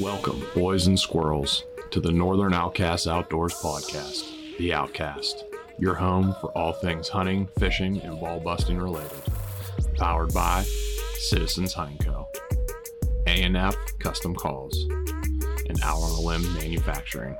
Welcome, boys and squirrels, to the Northern Outcast Outdoors Podcast, The Outcast, your home for all things hunting, fishing, and ball busting related. Powered by Citizens Hunting Co., A&F Custom Calls, and Out on a Limb Manufacturing.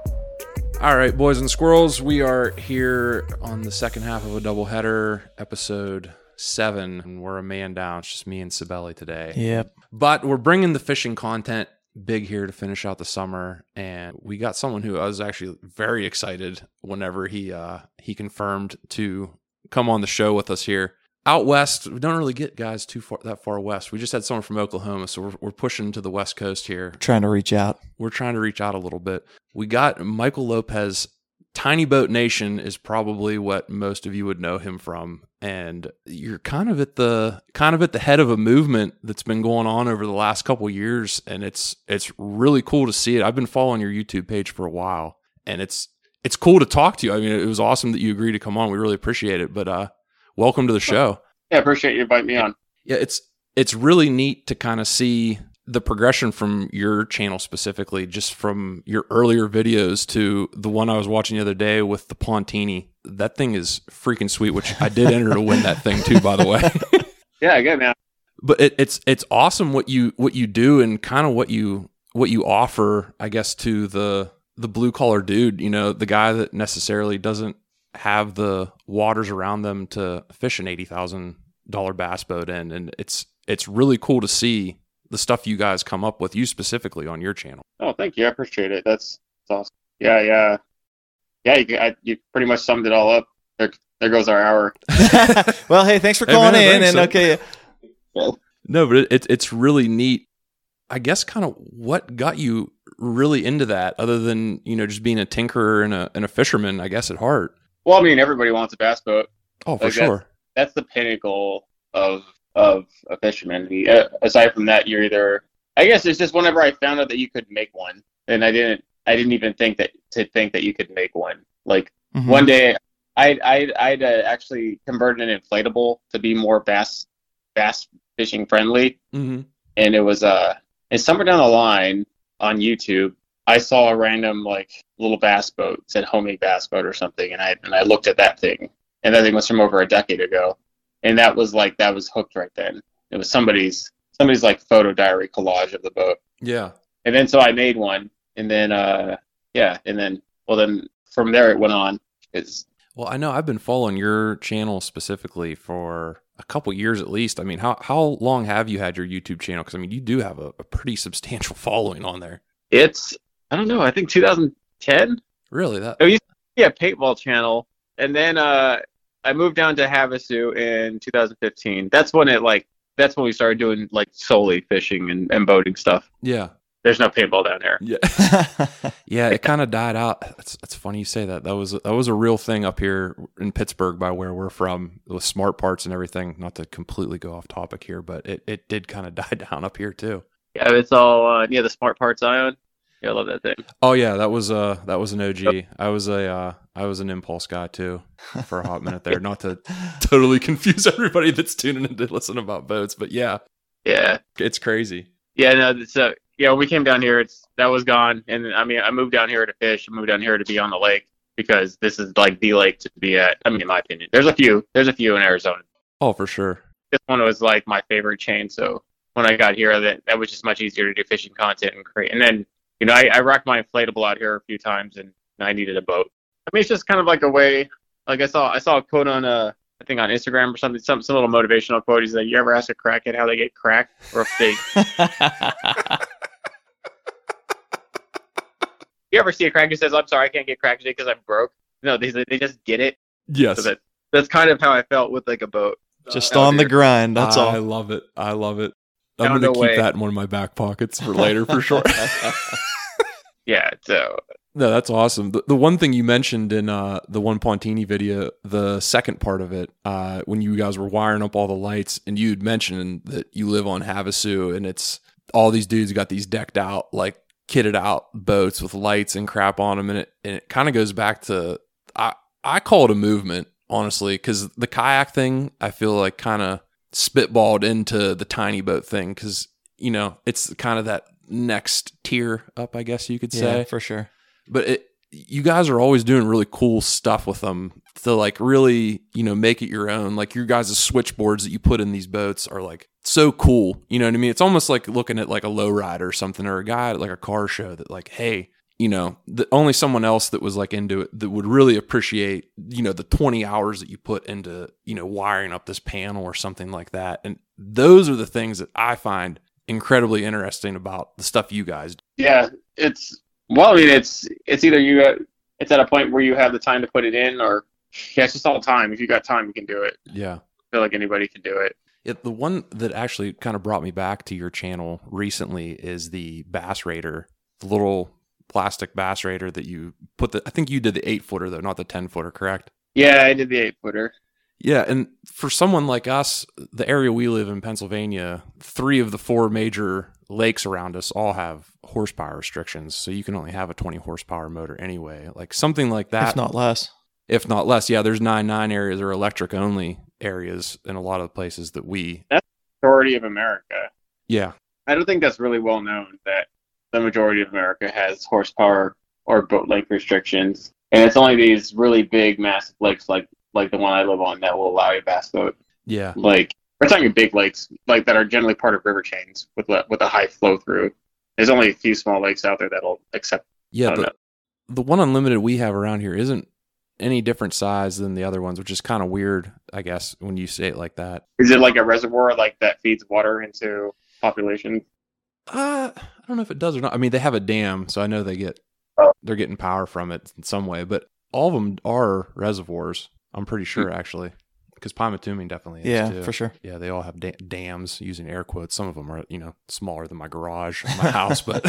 All right, boys and squirrels, we are here on the second half of a doubleheader, episode seven, and we're a man down. It's just me and Cibelli today. Yep. But we're bringing the fishing content big here to finish out the summer, and we got someone who I was actually very excited whenever he uh, he confirmed to come on the show with us here. Out west, we don't really get guys too far that far west. We just had someone from Oklahoma, so we're, we're pushing to the west coast here. Trying to reach out. We're trying to reach out a little bit. We got Michael Lopez. Tiny Boat Nation is probably what most of you would know him from, and you're kind of at the kind of at the head of a movement that's been going on over the last couple years, and it's it's really cool to see it. I've been following your YouTube page for a while, and it's it's cool to talk to you. I mean, it was awesome that you agreed to come on. We really appreciate it. But uh, welcome to the show. Yeah, appreciate you inviting me on. Yeah, it's it's really neat to kind of see the progression from your channel specifically, just from your earlier videos to the one I was watching the other day with the Pontini. That thing is freaking sweet, which I did enter to win that thing too, by the way. Yeah, good man. but it, it's it's awesome what you what you do and kind of what you what you offer, I guess, to the the blue collar dude. You know, the guy that necessarily doesn't have the waters around them to fish an eighty thousand dollar bass boat in, and it's it's really cool to see the stuff you guys come up with. You specifically on your channel. Oh, thank you. I appreciate it. That's, that's awesome. Yeah, yeah, yeah. You, I, you pretty much summed it all up. There, there goes our hour. well, hey, thanks for Hey, calling man, in. thanks, And uh, okay, No, but it, it's it's really neat. I guess kind of what got you really into that, other than you know just being a tinkerer and a and a fisherman, I guess at heart. Well, I mean, everybody wants a bass boat. Oh, for Like that- sure. That's the pinnacle of of a fisherman. He- uh, aside from that, you're either. I guess it's just whenever I found out that you could make one, and I didn't. I didn't even think that to think that you could make one. Like Mhm. one day, I I I'd uh, actually converted an inflatable to be more bass bass fishing friendly. hmm and it was uh and somewhere down the line on YouTube I saw a random like little bass boat said homemade bass boat or something and I and I looked at that thing and that thing was from over a decade ago and that was like that was hooked right then it was somebody's somebody's like photo diary collage of the boat Yeah. and then so I made one and then uh yeah and then well then from there it went on it's Well, I know I've been following your channel specifically for a couple years at least. I mean, how how long have you had your YouTube channel? Because I mean, you do have a, a pretty substantial following on there. it's I don't know I think 2010 Really? That Oh, yeah, paintball channel, and then uh, I moved down to Havasu in 2015. That's when it like that's when we started doing like solely fishing and, and boating stuff. yeah. There's no paintball down here. Yeah. Yeah, it kind of died out. It's it's funny you say that. That was that was a real thing up here in Pittsburgh, by where we're from, with smart parts and everything. Not to completely go off topic here, but it, it did kind of die down up here too. Yeah, it's all uh, yeah the Smart Parts Ion. Yeah, I love that thing. Oh yeah, that was uh that was an OG. I was a uh, I was an impulse guy too for a hot minute there. Not to totally confuse everybody that's tuning in to listen about boats, but yeah, Yeah, it's crazy. yeah. No, so yeah, when we came down here, it's that was gone, and I mean, I moved down here to fish. I moved down here to be on the lake because this is like the lake to be at. I mean, in my opinion, there's a few. There's a few in Arizona. Oh, for sure. This one was like my favorite chain, so when I got here that that was just much easier to do fishing content and create. And then you know I, I rocked my inflatable out here a few times and I needed a boat. I mean it's just kind of like a way. Like I saw I saw a quote on uh I think on Instagram or something some some little motivational quote. He's like, "You ever ask a crackhead how they get cracked or if they you ever see a crackhead who says, "I'm sorry, I can't get cracked today because I'm broke"? No, they they just get it. Yes. So that that's kind of how I felt with like a boat. Just out on the grind. That's I all. I love it. I love it. I'm gonna keep way. that in one of my back pockets for later for sure. Yeah, so No, that's awesome. The, the one thing you mentioned in uh, the one Pontini video, the second part of it, uh, when you guys were wiring up all the lights, and you'd mentioned that you live on Havasu, and it's all these dudes got these decked out, like kitted out boats with lights and crap on them, and it and it kind of goes back to I I call it a movement honestly because the kayak thing I feel like kind of spitballed into the tiny boat thing because you know it's kind of that next tier up, I guess you could say. Yeah, for sure. but it you guys are always doing really cool stuff with them to like really you know make it your own. Like your guys' switchboards that you put in these boats are like so cool. You know what i mean? It's almost like looking at like a lowrider or something or a guy at like a car show that like hey you know the only someone else that was like into it that would really appreciate you know the 20 hours that you put into you know wiring up this panel or something like that. And those are the things that i find incredibly interesting about the stuff you guys do yeah, it's well, I mean, it's it's either you got it's at a point where you have the time to put it in, or yeah, it's just all time. If you got time, you can do it. yeah I feel like anybody can do it. It, the one that actually kind of brought me back to your channel recently is the Bass Raider, the little plastic Bass Raider that you put the. I think you did the eight footer though, not the ten footer, correct? Yeah, I did the eight footer. Yeah, and for someone like us, the area we live in, Pennsylvania, three of the four major lakes around us all have horsepower restrictions, so you can only have a 20 horsepower motor anyway. Like something like that, if not less. if not less. Yeah, there's nine nine areas or electric only areas in a lot of the places that we. That's the majority of America. Yeah, I don't think that's really well known that the majority of America has horsepower or boat length restrictions, and it's only these really big, massive lakes like like the one I live on that will allow a bass boat. yeah. Like we're talking big lakes, like that are generally part of river chains with a, with a high flow through. There's only a few small lakes out there that'll accept. Yeah, but the one unlimited we have around here isn't any different size than the other ones, which is kind of weird, I guess, when you say it like that. Is it like a reservoir like that feeds water into population? Uh, I don't know if it does or not. I mean, they have a dam, so I know they get Oh. they're getting power from it in some way, but all of them are reservoirs. I'm pretty hmm. sure actually, because Pymatuming definitely is Yeah, too. for sure. Yeah, they all have da- dams using air quotes. Some of them are, you know, smaller than my garage, or my house, but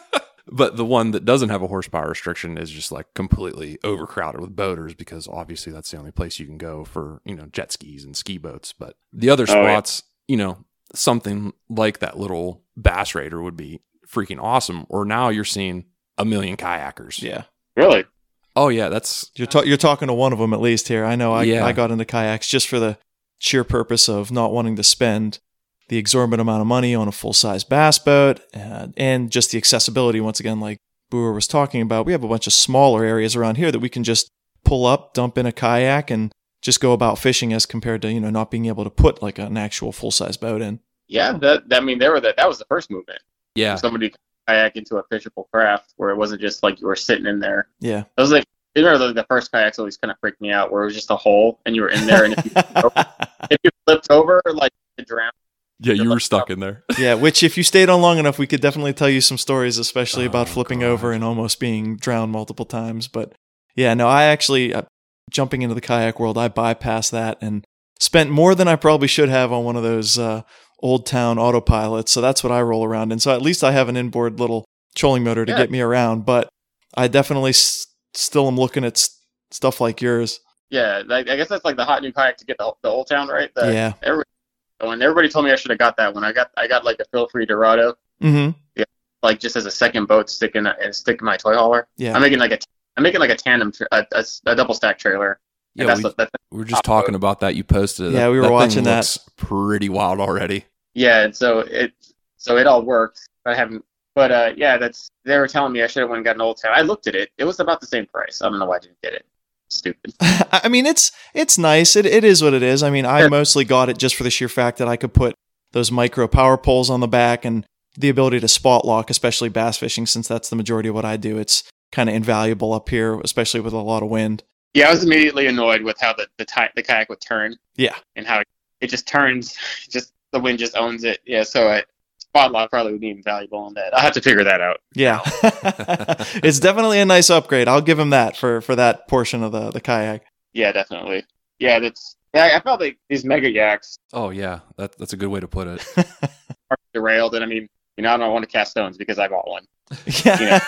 but the one that doesn't have a horsepower restriction is just like completely overcrowded with boaters because obviously that's the only place you can go for, you know, jet skis and ski boats. But the other Oh, yeah. spots, you know, something like that little bass raider would be freaking awesome. Or now you're seeing a million kayakers. Yeah. Really? Oh yeah, that's You're, ta- you're talking to one of them at least here. I know I, Yeah. I got into kayaks just for the sheer purpose of not wanting to spend the exorbitant amount of money on a full size bass boat uh, and just the accessibility. Once again, like Booher was talking about, we have a bunch of smaller areas around here that we can just pull up, dump in a kayak, and just go about fishing as compared to, you know, not being able to put like an actual full size boat in. Yeah. That, that I mean, they were that. That was the first movement. yeah. Somebody kayak into a fishable craft where it wasn't just like you were sitting in there. Yeah. It was like you remember the, the first kayaks always kind of freaked me out where it was just a hole and you were in there and if you, if you flipped over like you drowned. Yeah, you were stuck in there. yeah, which if you stayed on long enough, we could definitely tell you some stories, especially about Oh, flipping God. over and almost being drowned multiple times. But yeah, no, I actually uh, jumping into the kayak world, I bypassed that and spent more than I probably should have on one of those uh, old town autopilot. So that's what I roll around in. So at least I have an inboard little trolling motor to Yeah. get me around. But I definitely s- still am looking at s- stuff like yours. Yeah, like, I guess that's like the hot new kayak to get the, the old town right. The, Yeah. Everybody, when everybody told me I should have got that one, I got I got like a Feelfree Dorado, Mm-hmm. like just as a second boat sticking and sticking my toy hauler. Yeah. I'm making like a I'm making like a tandem, tra- a, a, a double stack trailer. Yeah, that's, we, that's we were just talking about that. You posted it. Yeah, That- we were that thing watching that. looks Pretty wild already. Yeah, and so it so it all worked. I haven't, but uh, yeah, that's they were telling me I should have went and got an old town. I looked at it; it was about the same price. I don't know why I didn't get it. Stupid. I mean, it's it's nice. It it is what it is. I mean, I mostly got it just for the sheer fact that I could put those micro power poles on the back and the ability to spot lock, especially bass fishing, since that's the majority of what I do. It's kind of invaluable up here, especially with a lot of wind. Yeah, I was immediately annoyed with how the the, ti- the kayak would turn Yeah. and how it, it just turns, just the wind just owns it. Yeah, so I, spot lock probably would be invaluable on that. I'll have to figure that out. Yeah. it's definitely a nice upgrade. I'll give him that for, for that portion of the, the kayak. Yeah, definitely. Yeah, that's. Yeah, I felt like these mega yaks Oh yeah, that, that's a good way to put it. are derailed, and I mean, you know, I don't want to cast stones because I bought one. Yeah.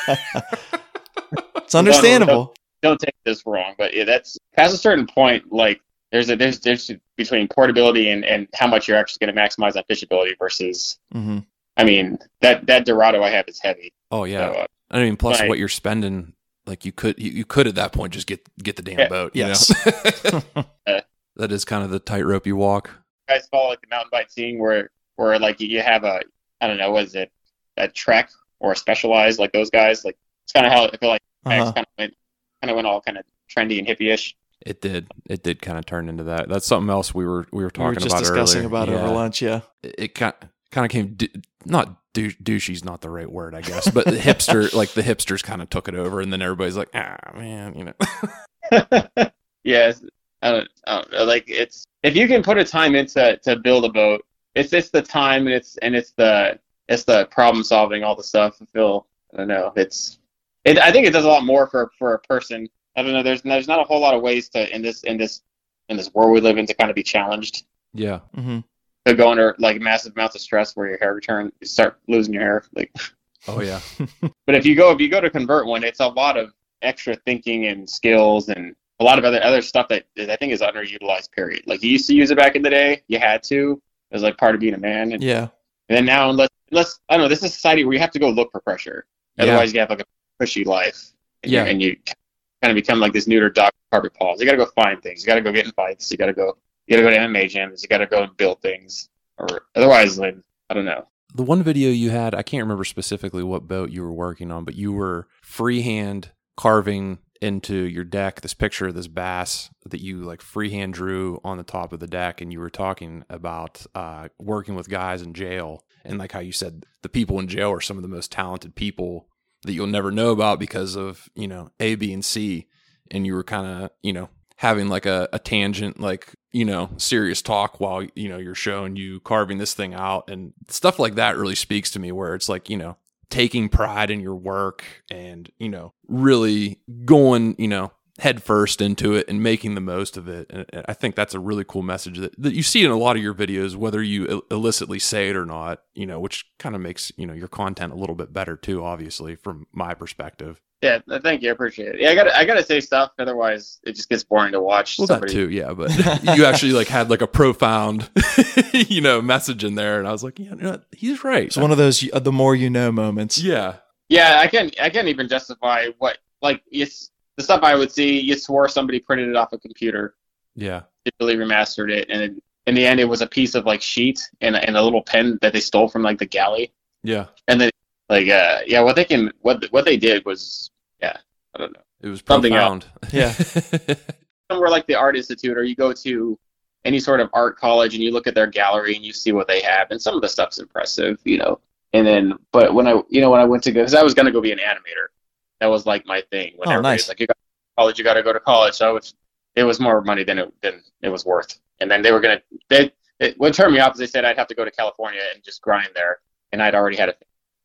it's understandable. Don't take this wrong, but yeah, that's past a certain point. Like, there's a there's there's between portability and and how much you're actually going to maximize on fishability versus. hmm I mean, that that Dorado I have is heavy. Oh yeah, So, uh, I mean, plus Right. what you're spending, like you could you, you could at that point just get get the damn Yeah. boat. You Yes. know? Uh, that is kind of the tightrope you walk. guys follow like the mountain bike scene where where like you have a I don't know what is it a trek or a specialized like those guys like it's kind of how I feel like Uh-huh. kind of went kind of went all kind of trendy and hippie-ish. It did. It did kind of turn into that. That's something else we were we were talking about. We were just about discussing earlier. about it Yeah. over lunch. Yeah. It, it kind kind of came d- not dou- douchey's not the right word, I guess, but the hipster like the hipsters kind of took it over, and then everybody's like, ah man, you know. yes, I don't, I don't know. Like it's if you can put a time into to build a boat, it's it's the time and it's and it's the it's the problem solving all the stuff. I feel I don't know. It's it. I think it does a lot more for for a person. I don't know. There's there's not a whole lot of ways to in this in this in this world we live in to kind of be challenged. Yeah, hmm To go under like massive amounts of stress where your hair return, you start losing your hair. Like, oh yeah, but if you go if you go to convert one, it's a lot of extra thinking and skills and a lot of other other stuff that I think is underutilized. Period. Like you used to use it back in the day, you had to. It was like part of being a man. And, Yeah. and then now, unless unless I don't know, this is a society where you have to go look for pressure. Yeah. Otherwise, you have like a cushy life. And Yeah. You, and you kind of become like this neutered dog carpet paws. You got to go find things. You got to go get in fights. You got to go. You got to go to MMA gyms. You got to go and build things. Or otherwise, like I don't know. the one video you had, I can't remember specifically what boat you were working on, but you were freehand carving into your deck this picture of this bass that you like freehand drew on the top of the deck and you were talking about uh, working with guys in jail and like how you said the people in jail are some of the most talented people that you'll never know about because of you know a b and c. And you were kind of you know having like a, a tangent like you know serious talk while you know you're showing you carving this thing out. And stuff like that really speaks to me where it's like you know taking pride in your work and you know really going you know head first into it and making the most of it and and i think that's a really cool message that, that you see in a lot of your videos whether you illicitly say it or not you know which kind of makes you know your content a little bit better too obviously from my perspective Yeah, thank you. I appreciate it. Yeah, I got to I got to say stuff. Otherwise, it just gets boring to watch. Well, somebody. that too, yeah. But you actually like had like a profound, you know, message in there, and I was like, yeah, you know he's right. It's one of those uh, the more you know moments. yeah, Yeah, I can't. I can't even justify what like it's the stuff I would see. You swore somebody printed it off a computer, yeah, digitally remastered it, and it, in the end, it was a piece of like sheet and and a little pen that they stole from like the galley. yeah. And then like uh yeah, what they can what what they did was yeah I don't know. It was profound. Yeah. Somewhere like the Art Institute, or you go to any sort of art college and you look at their gallery and you see what they have, and some of the stuff's impressive, you know. And then, but when I, you know, when I went to go, because I was gonna go be an animator, that was like my thing. When Oh, nice. like, you got to college, you got to go to college. So it was, it was more money than it than it was worth. And then they were gonna, they, it, what turned me off is they said I'd have to go to California and just grind there, and I'd already had a,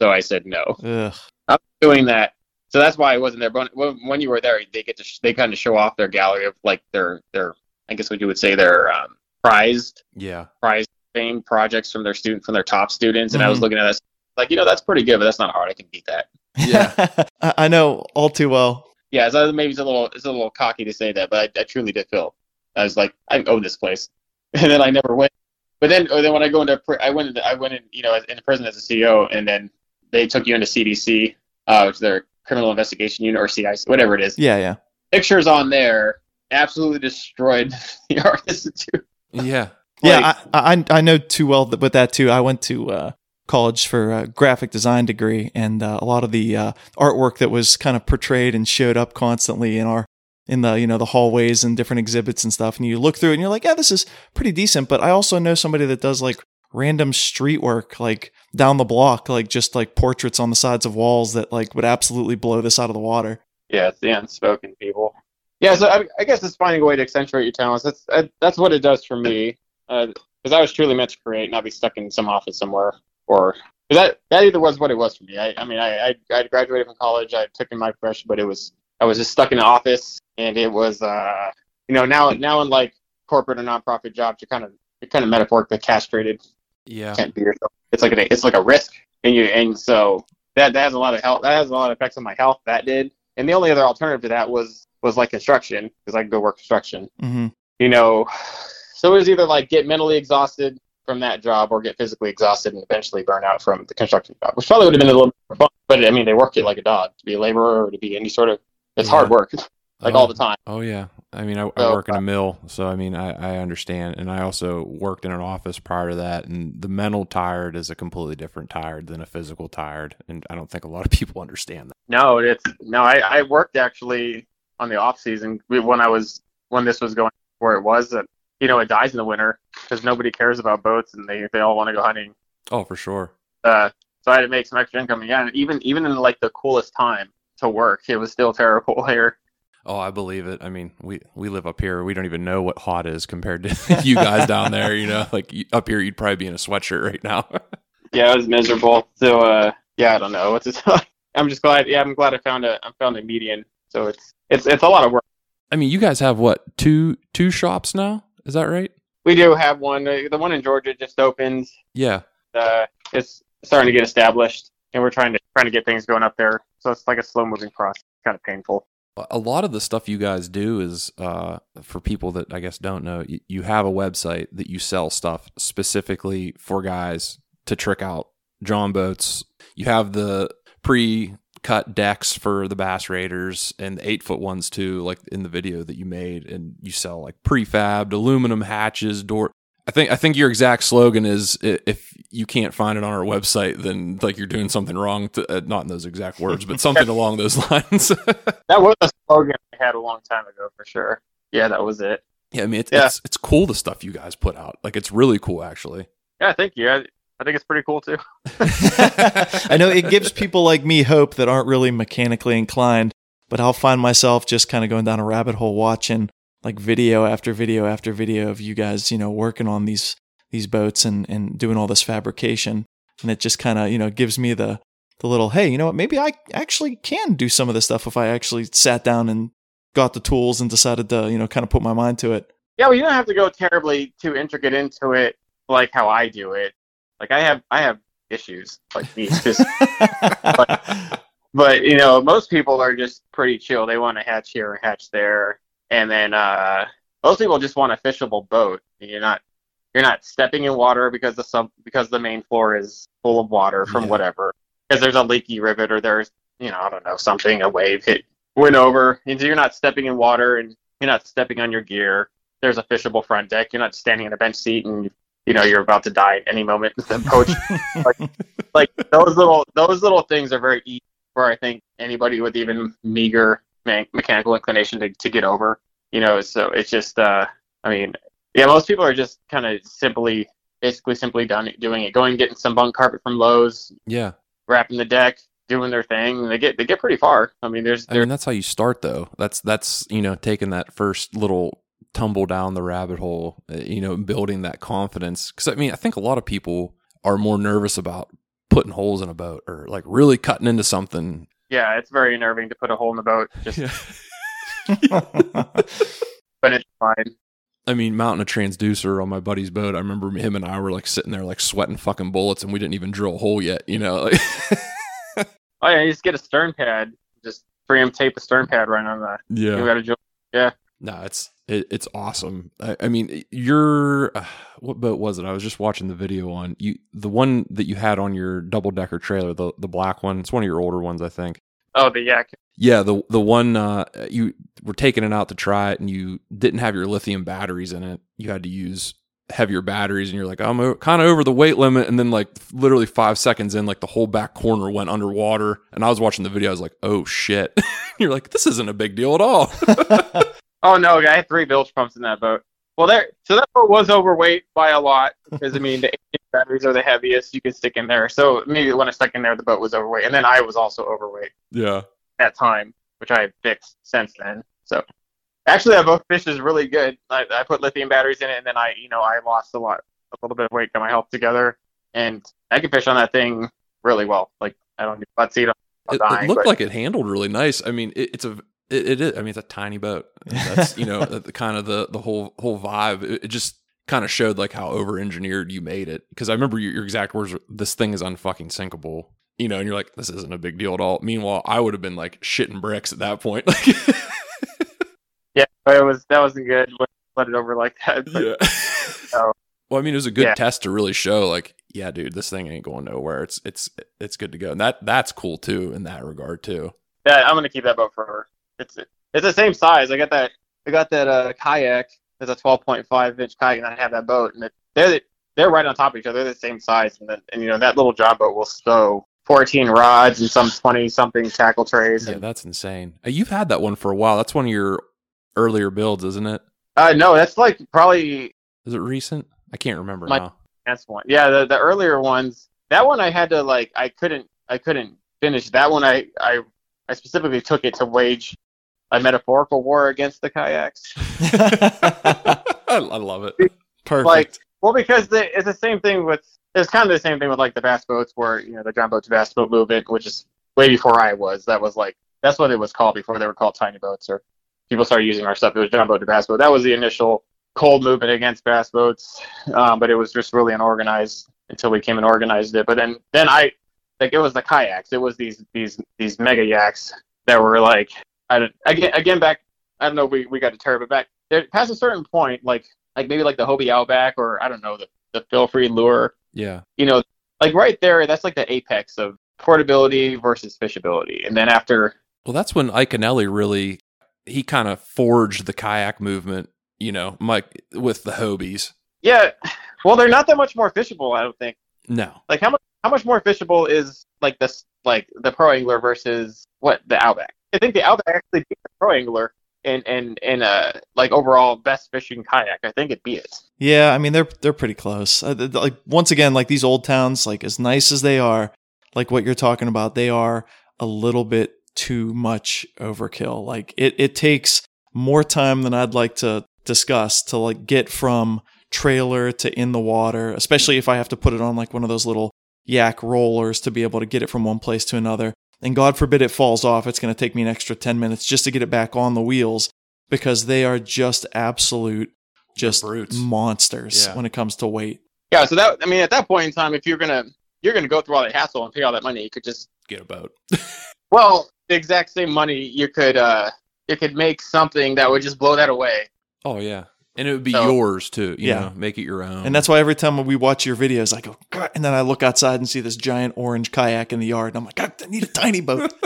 so I said no Ugh. I'm doing that. So that's why I wasn't there. But when, you were there, they get to sh- they kind of show off their gallery of like their their I guess what you would say their um, prized yeah, prized fame projects from their student from their top students. And I was Mhm. looking at this like you know that's pretty good, but that's not hard. I can beat that. Yeah. I I know all too well. Yeah, so maybe it's a little it's a little cocky to say that, but I, I truly did feel I was like I own this place, and then I never went. But then, or then when I go into, I went, into, I went in, you know, in prison as a CEO, and then they took you into CDC, uh, which is their criminal investigation unit or CIC, whatever it is. Yeah, yeah. Pictures on there absolutely destroyed the art institute. yeah, Yeah, I, I I know too well th- with that too. I went to uh, college for a graphic design degree, and uh, a lot of the uh, artwork that was kind of portrayed and showed up constantly in our in the you know the hallways and different exhibits and stuff. And you look through it and you're like, yeah, this is pretty decent. But I also know somebody that does like random street work like down the block, like just like portraits on the sides of walls that like would absolutely blow this out of the water. Yeah, it's the unspoken people. Yeah, so I, I guess it's finding a way to accentuate your talents. That's uh, that's what it does for me. Because I was truly meant to create, and not be stuck in some office somewhere. Or that that either was what it was for me. I, I mean, I, I I graduated from college. I took in my profession, but it was I was just stuck in an office, and it was uh you know now now in like corporate or nonprofit jobs, you're kind of you're kind of metaphorically castrated. Yeah. Can't be yourself. It's like a it's like a risk, and you and so that that has a lot of health. That has a lot of effects on my health. That did, and the only other alternative to that was was like construction because I could go work construction. hmm You know, so it was either like get mentally exhausted from that job or get physically exhausted and eventually burn out from the construction job, which probably would have been a little more fun. But I mean, they work it like a dog to be a laborer or to be any sort of. It's hard work, like Oh. all the time. Oh yeah, I mean, I, I work in a uh, mill, so I mean, I, I understand, and I also worked in an office prior to that, and the mental tired is a completely different tired than a physical tired, and I don't think a lot of people understand that. No, it's no. I, I worked actually on the off season when I was when this was going where it was. That you know it dies in the winter because nobody cares about boats and they they all want to go hunting. Oh, for sure. Uh, so I had to make some extra income. Yeah, and even even in like the coolest time to work, it was still terrible here. Oh, I believe it. I mean, we we live up here. We don't even know what hot is compared to you guys down there. You know, like up here, you'd probably be in a sweatshirt right now. Yeah, it was miserable. So uh, yeah, I don't know what to tell. I'm just glad. Yeah, I'm glad I found a I found a median. So it's it's it's a lot of work. I mean, you guys have what two two shops now? Is that right? We do have one. Uh, The one in Georgia just opened. Yeah. uh, it's starting to get established, and we're trying to trying to get things going up there. So it's like a slow moving process, kind of painful. a lot of the stuff you guys do is uh, for people that I guess don't know. You, you have a website that you sell stuff specifically for guys to trick out John boats. You have the pre-cut decks for the Bass Raiders and the eight foot ones too, like in the video that you made. And you sell like prefabbed aluminum hatches, door. I think I think your exact slogan is if you can't find it on our website, then like you're doing something wrong. To, uh, not in those exact words, but something along those lines. That was a slogan I had a long time ago for sure. Yeah, that was it. Yeah, I mean, it's, Yeah. it's it's cool the stuff you guys put out. Like, it's really cool, actually. Yeah, thank you. I, I think it's pretty cool too. I know it gives people like me hope that aren't really mechanically inclined, but I'll find myself just kind of going down a rabbit hole watching like video after video after video of you guys, you know, working on these these boats and and doing all this fabrication, and it just kind of you know gives me the the little hey, you know what? Maybe I actually can do some of this stuff if I actually sat down and got the tools and decided to you know kind of put my mind to it. Yeah, well, you don't have to go terribly too intricate into it, like how I do it. Like I have, I have issues like these. Just, but you know, most people are just pretty chill. They want to hatch here and hatch there, and then uh, most people just want a fishable boat. You're not, you're not stepping in water because the sub because the main floor is full of water from Yeah. whatever. Because there's a leaky rivet or there's, you know, I don't know, something a wave hit went over, and so you're not stepping in water and you're not stepping on your gear. There's a fishable front deck. You're not standing in a bench seat and you know you're about to die at any moment. The poach like those little those little things are very easy for I think anybody with even meager me- mechanical inclination to, to get over. You know, so it's just uh I mean, yeah, most people are just kind of simply basically simply done doing it, going getting some bunk carpet from Lowe's, Yeah. wrapping the deck, doing their thing, and they get they get pretty far. I mean, there's I mean, that's how you start, though. That's, that's, you know, taking that first little tumble down the rabbit hole, uh, you know, building that confidence. Cause I mean, I think a lot of people are more nervous about putting holes in a boat or like really cutting into something. yeah, it's very unnerving to put a hole in the boat, just Yeah. but it's fine. I mean, mounting a transducer on my buddy's boat. I remember him and I were like sitting there like sweating fucking bullets, and we didn't even drill a hole yet. You know, like, Oh yeah, you just get a stern pad, just frame tape a stern pad right on that. yeah. You got to drill. Yeah. No, it's it, it's awesome. I, I mean, your uh, what boat was it? I was just watching the video on you. The one that you had on your double decker trailer, the the black one. It's one of your older ones, I think. Oh, the yak. Yeah, the the one uh, you were taking it out to try it, and you didn't have your lithium batteries in it. You had to use heavier batteries, and you're like, I'm kind of over the weight limit. And then, like, literally five seconds in, like the whole back corner went underwater. And I was watching the video. I was like, oh shit. you're like, this isn't a big deal at all. Oh no, I had three bilge pumps in that boat. Well, there. So that boat was overweight by a lot because I mean the batteries are the heaviest you can stick in there. So maybe when I stuck in there, the boat was overweight, and then I was also overweight Yeah. at time, which I fixed since then. So actually, that boat fish is really good. I, I put lithium batteries in it, and then I, you know, I lost a lot, a little bit of weight, got my health together, and I can fish on that thing really well. Like I don't seat. I'm It, dying, it looked but- like it handled really nice. I mean, it, it's a it, it is. I mean, it's a tiny boat. That's you know the, kind of the the whole whole vibe. It, it just kind of showed like how over engineered you made it. Because I remember your, your exact words: were, "This thing is unfucking sinkable." You know, and you're like, "This isn't a big deal at all." Meanwhile, I would have been like shitting bricks at that point. yeah, it was that wasn't good. Let, let it over like that. But yeah. So- oh. well, I mean, it was a good Yeah. test to really show, like, yeah, dude, this thing ain't going nowhere. It's it's it's good to go, and that that's cool too in that regard too. Yeah, I'm gonna keep that boat forever. It's it's the same size. I got that I got that uh, kayak. It's a 12.5 inch kayak, and I have that boat, and it, they're they're right on top of each other. They're the same size, and then and you know that little job boat will stow 14 rods and some 20 something tackle trays. Yeah, And, that's insane. Uh, You've had that one for a while. That's one of your earlier builds, isn't it? uh, no, that's like probably Is it recent? I can't remember My- now. that's one. Yeah, the the earlier ones. That one I had to like I couldn't I couldn't finish. That one I I I specifically took it to wage a metaphorical war against the kayaks. I, I love it. Perfect. Like, well, because the, it's the same thing with it's kind of the same thing with like the bass boats, where you know the John boat to bass boat movement, which is way before I was. That was like that's what it was called before they were called tiny boats, or people started using our stuff. It was John boat to bass boat. That was the initial cold movement against bass boats, um, but it was just really unorganized until we came and organized it. But then then I like it was the kayaks. It was these these these mega yaks that were like I don't, again again back. I don't know. We we got deterred, but back there past a certain point, like like maybe like the Hobie Outback or I don't know the the Feelfree lure. Yeah. You know, like right there, that's like the apex of portability versus fishability. And then after, Well, that's when Iaconelli really he kind of forged the kayak movement. You know, Mike with the Hobies. yeah, well, they're not that much more fishable. I don't think. No. Like how much how much more fishable is like this like the pro angler versus what the Outback? I think the Outback actually beat the pro angler in in in uh like overall best fishing kayak. I think it beat it. Yeah, I mean they're they're pretty close. Uh, like once again, like these old towns, like as nice as they are, like what you're talking about, they are a little bit too much overkill. Like it it takes more time than I'd like to discuss to like get from trailer to in the water, especially if I have to put it on like one of those little yak rollers to be able to get it from one place to another. And God forbid it falls off, it's going to take me an extra 10 minutes just to get it back on the wheels because they are just absolute just brutes. monsters Yeah. when it comes to weight. Yeah, so that I mean at that point in time, if you're gonna you're gonna go through all that hassle and pay all that money, you could just Get a boat. well the exact same money you could uh you could make something that would just blow that away. Oh yeah. And it would be So- yours too. You Yeah. know, make it your own. And that's why every time we watch your videos, I go, God, and then I look outside and see this giant orange kayak in the yard, and I'm like, God, I need a tiny boat.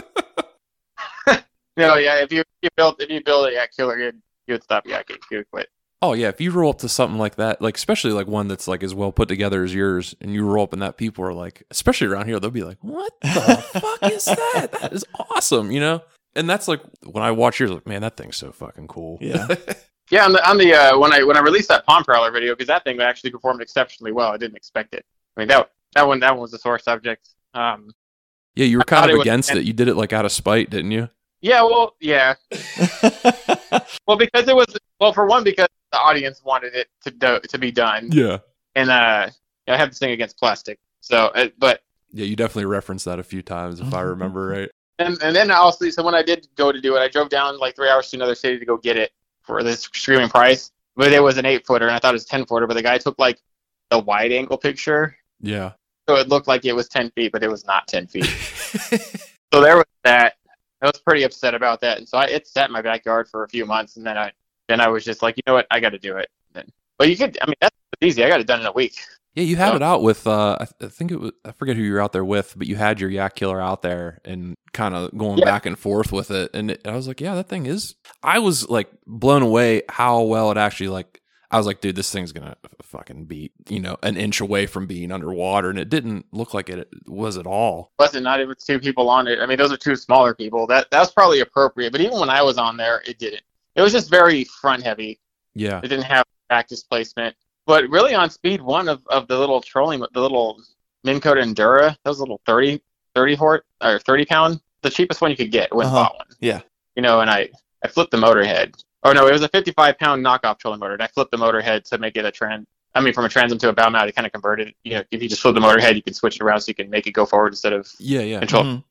You know, yeah, if you you built if you build a yak killer, you'd you would stop yakking. You would quit. Oh yeah, if you roll up to something like that, like especially like one that's like as well put together as yours, and you roll up and that people are like, especially around here, they'll be like, "What the fuck is that? That is awesome," you know. And that's like when I watch yours, like, man, that thing's so fucking cool. Yeah. Yeah, on the on the uh, when I when I released that pond prowler video because that thing actually performed exceptionally well. I didn't expect it. I mean that that one that one was a sore subject. Um, yeah, you were I kind of it was- against it. You did it like out of spite, didn't you? yeah, well, yeah, well because it was well for one because the audience wanted it to do, to be done, Yeah. and uh, I have this thing against plastic. So, uh, but Yeah, you definitely referenced that a few times, if I remember right. And and then also, so when I did go to do it, I drove down like three hours to another city to go get it for this screaming price. But it was an eight footer, and I thought it was ten footer. But the guy took like a wide angle picture, Yeah. so it looked like it was ten feet, but it was not ten feet. so there was that. I was pretty upset about that, and so I, it sat in my backyard for a few months, and then I then I was just like, you know what, I got to do it. Then, but you could, I mean, that's easy. I got it done in a week. Yeah, you had So- it out with uh I, th- I think it was I forget who you were out there with, but you had your yak killer out there and kind of going Yeah. back and forth with it and it, I was like, yeah, that thing is I was like blown away how well it actually like I was like, dude, this thing's going to fucking be, you know, an inch away from being underwater and it didn't look like it was at all. wasn't not even two people on it. I mean, those are two smaller people. That that's probably appropriate. But even when I was on there, it didn't. It was just very front heavy. Yeah. It didn't have back displacement. But really, on speed one of, of the little trolling, the little Minn Kota Endura, that was a little 30, 30 hort or 30 pound, the cheapest one you could get. Went Uh-huh. bought one. Yeah. You know, and I, I flipped the motor head. Oh, no, it was a 55 pound knockoff trolling motor. And I flipped the motor head to make it a trans. I mean, from a transom to a bow mount, it kind of converted. You know, if you just flip the motor head, you can switch it around so you can make it go forward instead of Yeah, yeah. control. Mhm.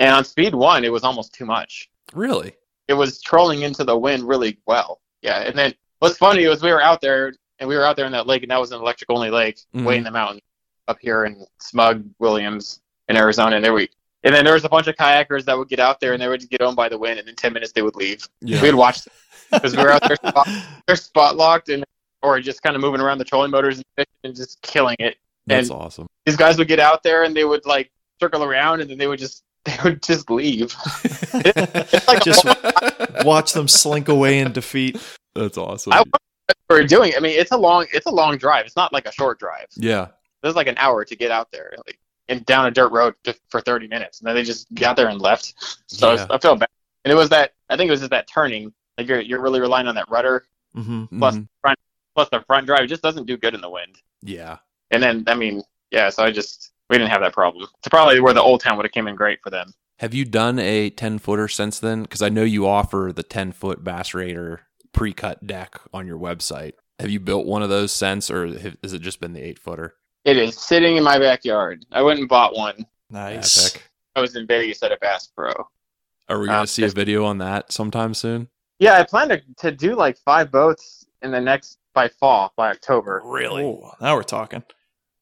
And on speed one, it was almost too much. Really? It was trolling into the wind really well. Yeah. And then what's funny was we were out there and we were out there in that lake, and that was an electric only lake Mhm. way in the mountain up here in Smug, Williams, in Arizona. And there we, and then there was a bunch of kayakers that would get out there and they would just get owned by the wind, and in 10 minutes they would leave. Yeah. We would watch them because we were out there spot, they're spot locked and or just kind of moving around the trolling motors and and just killing it. That's and- awesome. These guys would get out there and they would like circle around and then they would just they would just leave. It's like Just watch them slink away in defeat. That's awesome. I wonder what we're doing. I mean, it's a long it's a long drive. It's not like a short drive. yeah. There's like an hour to get out there, like and down a dirt road just for 30 minutes, and then they just got there and left. So I Yeah. I felt bad. And it was that I think it was just that turning. Like you're you're really relying on that rudder hmm plus Mhm. front plus the front drive. It just doesn't do good in the wind. Yeah. And then I mean, yeah. So I just we didn't have that problem. It's probably where the old town would have came in great for them. Have you done a 10 footer since then? Because I know you offer the 10 foot Bass Raider pre cut deck on your website. Have you built one of those since, or have, has it just been the eight footer? It is sitting in my backyard. I went and bought one. Nice. Epic. I was in Vegas at a Bass Pro. Are we going to Uh, see a video on that sometime soon? Yeah, I plan to, to do like five boats in the next by fall, by October. Oh, now we're talking.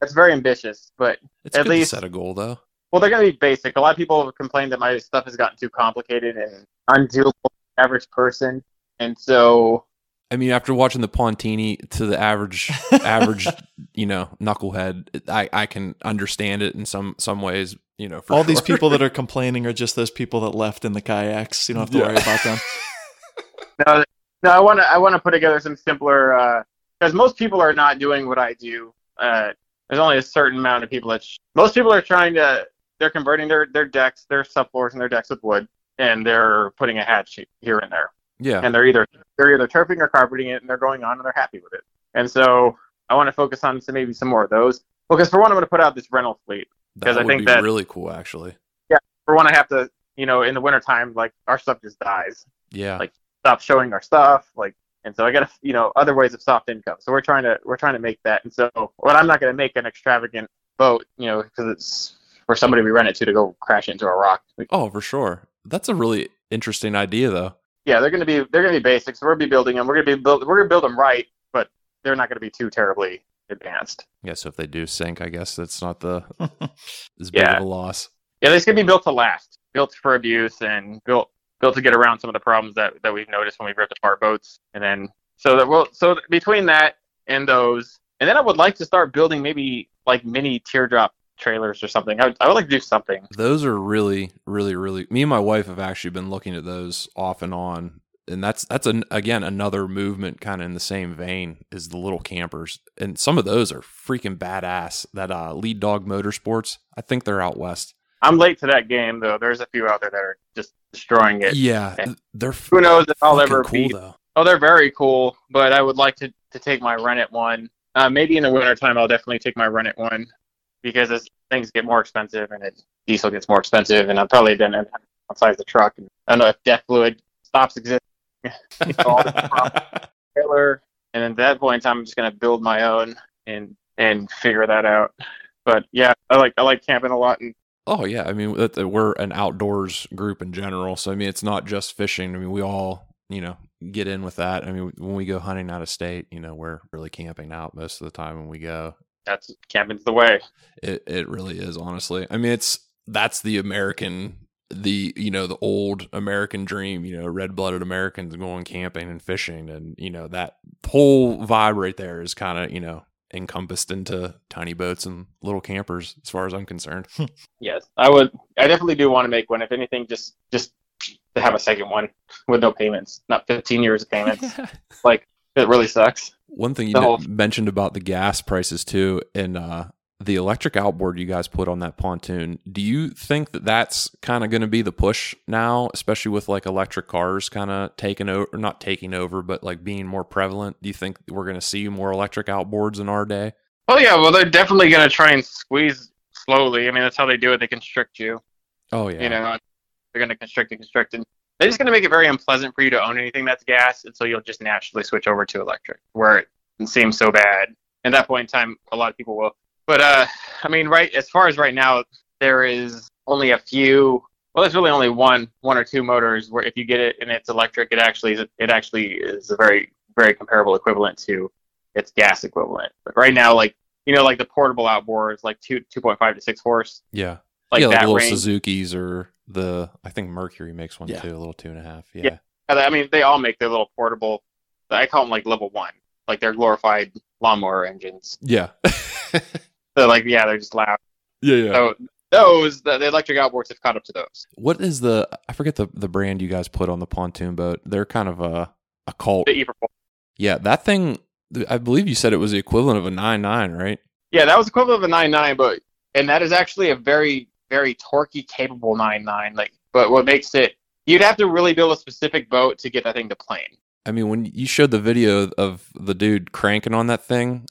That's very ambitious, but It's At good least- to set a goal, though. well, they're going to be basic. A lot of people have complained that my stuff has gotten too complicated and undoable for the average person, and so I mean, after watching the Pontini to the average, average, you know, knucklehead, I, I can understand it in some some ways. You know, for All these people that are complaining are just those people that left in the kayaks. You don't have to Yeah. worry about them. no, no, I want to I want to put together some simpler because most people are not doing what I do. Uh, there's only a certain amount of people that sh- most people are trying to they're converting their their decks, their subfloors, and their decks with wood, and they're putting a hatch here and there. Yeah, and they're either they're either turfing or carpeting it, and they're going on and they're happy with it. And so I want to focus on some, maybe some more of those. Because for one, I'm going to put out this rental fleet. because I think be that- really cool, actually. Yeah. For one, I have to, you know, in the wintertime, like our stuff just dies. Yeah, Like- Stop showing our stuff, like, and so I got to, you know, other ways of soft income. So we're trying to we're trying to make that. And so, but I'm not going to make an extravagant boat, you know, because it's for somebody we rent it to to go crash into a rock. oh, for sure. That's a really interesting idea, though. Yeah, they're going to be they're going to be basics. We're going to be building them. We're going to be build we're going to build them right, but they're not going to be too terribly advanced. Yeah, so if they do sink, I guess that's not the as big Yeah. of a loss. Yeah, they're going to be built to last, built for abuse, and built built to get around some of the problems that, that we've noticed when we've ripped apart boats. And then so that well, so between that and those, and then I would like to start building maybe like mini teardrop trailers or something. I would, I would like to do something. Those are really, really, really. Me and my wife have actually been looking at those off and on, and that's that's an again another movement kind of in the same vein is the little campers, and some of those are freaking badass. That uh, lead dog motorsports, I think they're out west. I'm late to that game though. There's a few out there that are just destroying it. Yeah, Yeah. they're Who knows if I'll ever cool be though. Oh, they're very cool, but I would like to, to take my run at one. Uh, maybe in the wintertime, I'll definitely take my run at one because as things get more expensive and it, diesel gets more expensive, and I'll probably then outside the truck. And I don't know if DEF fluid stops existing. all the trailer, and at that point I'm just gonna build my own and and figure that out. But yeah, I like I like camping a lot, and Oh yeah, I mean we're an outdoors group in general, so I mean it's not just fishing. I mean we all you know get in with that. I mean when we go hunting out of state, you know we're really camping out most of the time when we go. That's camping's the way. It it really is honestly. I mean it's that's the American the you know the old American dream. You know red blooded Americans going camping and fishing, and you know that whole vibe right there is kind of you know encompassed into tiny boats and little campers as far as I'm concerned. Yes, I would. I definitely do want to make one. If anything, just just to have a second one with no payments, not 15 years of payments. like it really sucks. One thing you whole- mentioned about the gas prices too, and uh, the electric outboard you guys put on that pontoon, do you think that that's kind of going to be the push now, especially with like electric cars kind of taking over, not taking over, but like being more prevalent? Do you think we're going to see more electric outboards in our day? Oh yeah, well they're definitely going to try and squeeze slowly. I mean, that's how they do it. They constrict you. Oh yeah, You know, they're going to constrict and constrict, and they're just going to make it very unpleasant for you to own anything that's gas, and so you'll just naturally switch over to electric, where it seems so bad. At that point in time, a lot of people will. But uh, I mean, right as far as right now, there is only a few. Well, there's really only one, one or two motors where if you get it and it's electric, it actually is, it actually is a very, very comparable equivalent to its gas equivalent. But right now, like you know, like the portable outboards, like two, two point five to six horse, yeah, like yeah, like that little range. Suzuki's or the I think Mercury makes one Yeah. too, a little two and a half. Yeah, Yeah. I mean, they all make their little portable. I call them like level one, like they're glorified lawnmower engines. yeah, So like, yeah, they're just loud. yeah, yeah. So those, the, the electric outboards have caught up to those. What is the? I forget the the brand you guys put on the pontoon boat. They're kind of a a cult. Yeah, that thing. I believe you said it was the equivalent of a nine nine, right? Yeah, that was equivalent of a nine nine, but and that is actually a very very torquey capable nine nine. Like, but what makes it you'd have to really build a specific boat to get that thing to plane. I mean, when you showed the video of the dude cranking on that thing,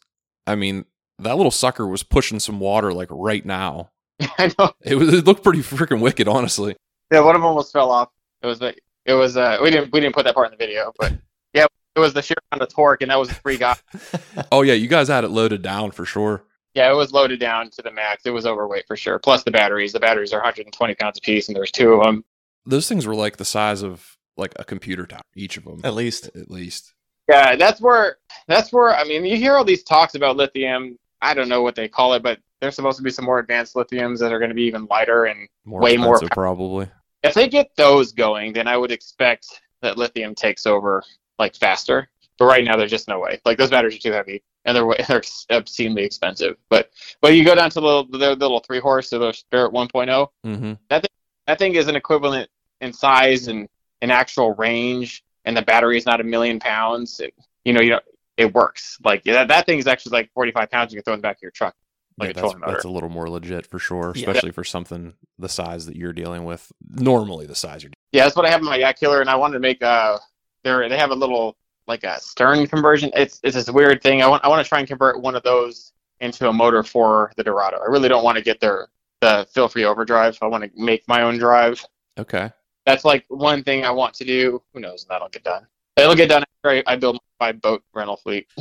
I mean, that little sucker was pushing some water like right now. I know. It was it looked pretty freaking wicked, honestly. Yeah, one of them almost fell off. It was the it was uh we didn't we didn't put that part in the video, but yeah, it was the sheer amount of torque, and that was a free guy. Oh yeah, you guys had it loaded down for sure. Yeah, it was loaded down to the max. It was overweight for sure. Plus the batteries. The batteries are 120 pounds a piece, and there's two of them. Those things were like the size of like a computer tower, each of them, At least. at least. Yeah, that's where that's where I mean you hear all these talks about lithium. I don't know what they call it, but there's supposed to be some more advanced lithiums that are going to be even lighter. And More Way more expensive, probably. if they get those going, then I would expect that lithium takes over like faster. But right now, there's just no way. Like those batteries are too heavy, and they're way- they're obscenely expensive. But but you go down to the little, the little three horse, so the Spirit 1.0. Mm-hmm. that thing that thing is an equivalent in size and in actual range, and the battery is not a million pounds. It, you know, you know, it works. Like that, that thing is actually like 45 pounds. You can throw in the back of your truck. Like yeah, a that's, that's a little more legit for sure, Yeah. especially for something the size that you're dealing with. Normally, the size you're. Yeah, that's what I have in my Yak Killer, and I wanted to make uh, they they have a little like a stern conversion. It's it's this weird thing. I want I want to try and convert one of those into a motor for the Dorado. I really don't want to get their the Feelfree overdrive. I want to make my own drive. Okay. That's like one thing I want to do. Who knows? That'll get done. It'll get done after I, I build my boat rental fleet.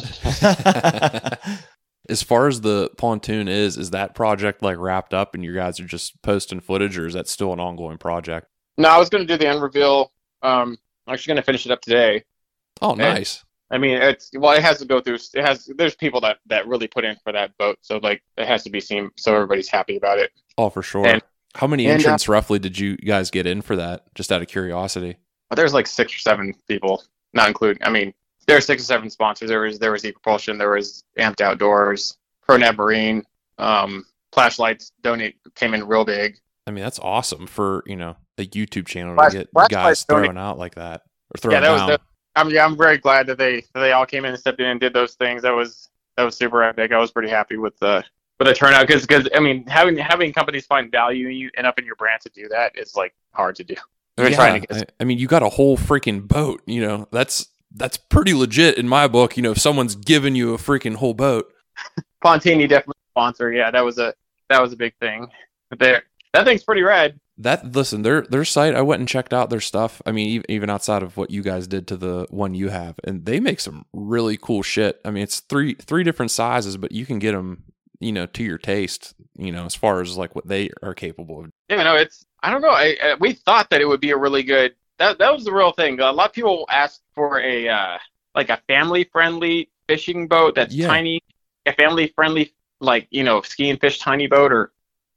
as far as the pontoon is, is that project like wrapped up and you guys are just posting footage, or is that still an ongoing project? No, I was going to do the end reveal. Um, I'm actually going to finish it up today. Oh, Okay. nice. I mean, it's well, it has to go through. It has. There's people that that really put in for that boat, so like it has to be seen, so everybody's happy about it. Oh, for sure. And- How many and, uh, entrants roughly did you guys get in for that? Just out of curiosity. There's like six or seven people, not including. I mean, there are six or seven sponsors. There was there was E Propulsion, there was Amped Outdoors, Pro ProNet Marine, um, Flashlights donate came in real big. I mean, that's awesome for you know a YouTube channel Flash- to get guys thrown out like that or thrown yeah, that was. down. The, I'm yeah, I'm very glad that they that they all came in and stepped in and did those things. That was that was super epic. I was pretty happy with the with the turnout because because I mean having having companies find value in you and up in your brand to do that is like hard to do. Been yeah, trying to get I, I mean, you got a whole freaking boat. You know, that's that's pretty legit in my book. You know, if someone's giving you a freaking whole boat. Pontini definitely sponsor. Yeah, that was a that was a big thing. There, that thing's pretty rad. That listen, their their site. I went and checked out their stuff. I mean, even outside of what you guys did to the one you have, and they make some really cool shit. I mean, it's three three different sizes, but you can get them, you know, to your taste. You know, as far as like what they are capable of. Yeah, no, it's I don't know. I, uh, we thought that it would be a really good. That that was the real thing. A lot of people ask for a uh, like a family friendly fishing boat that's Yeah. tiny, a family friendly like you know ski and fish tiny boat or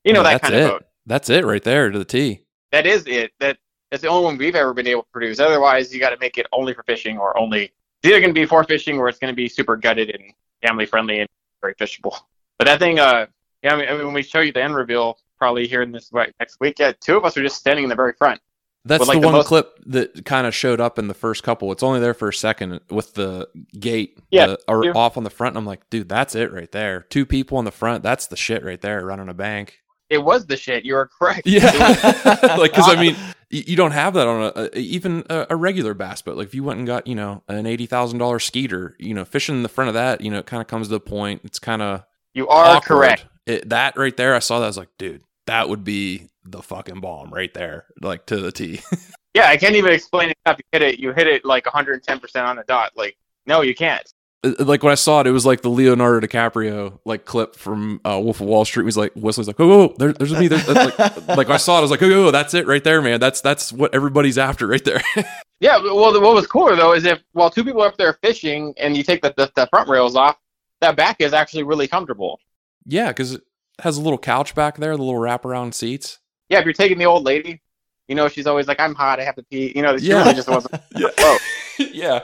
you know Yeah, that kind it. of boat. That's it right there to the T. That is it. That that's the only one we've ever been able to produce. Otherwise, you got to make it only for fishing or only. It's either going to be for fishing or it's going to be super gutted and family friendly and very fishable. But that thing, uh, yeah, I mean, I mean, when we show you the end reveal, probably here in this next week, yeah, two of us are just standing in the very front. That's But, like, the the one most- clip that kind of showed up in the first couple. It's only there for a second with the gate Yeah, the- or yeah. off on the front. And I'm like, dude, that's it right there. Two people on the front. That's the shit right there running a bank. It was the shit. You were correct. Yeah, like because I mean, you don't have that on a, a even a, a regular bass boat. Like if you went and got you know an eighty thousand dollar skeeter, you know, fishing in the front of that, you know, it kind of comes to the point. It's kind of You are awkward. correct. It, that right there, I saw that. I was like, dude, that would be the fucking bomb right there, like to the T. Yeah, I can't even explain it enough. You hit it. You hit it like 110 percent on the dot. Like, no, you can't. Uh, like when I saw it, it was like the Leonardo DiCaprio like clip from uh, Wolf of Wall Street. He's was like Whistler's like, oh, oh, oh, there, there's me. There, like, like when I saw it, I was like, oh, oh, oh, that's it right there, man. That's that's what everybody's after right there. Yeah, but- well, what was cooler though is if while two people are up there fishing and you take the, the, the front rails off, that back is actually really comfortable. yeah, because it has a little couch back there, the little wraparound seats. Yeah, if you're taking the old lady, you know she's always like, "I'm hot, I have to pee." You know, she Yeah. really just wasn't. Yeah. yeah,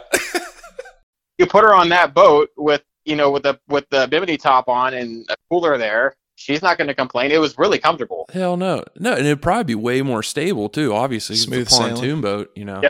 You put her on that boat with you know with the with the bimini top on and a cooler there. She's not going to complain. It was really comfortable. hell no, no, and it'd probably be way more stable too. Obviously, it's Smooth a pontoon sailing. boat, you know. Yeah.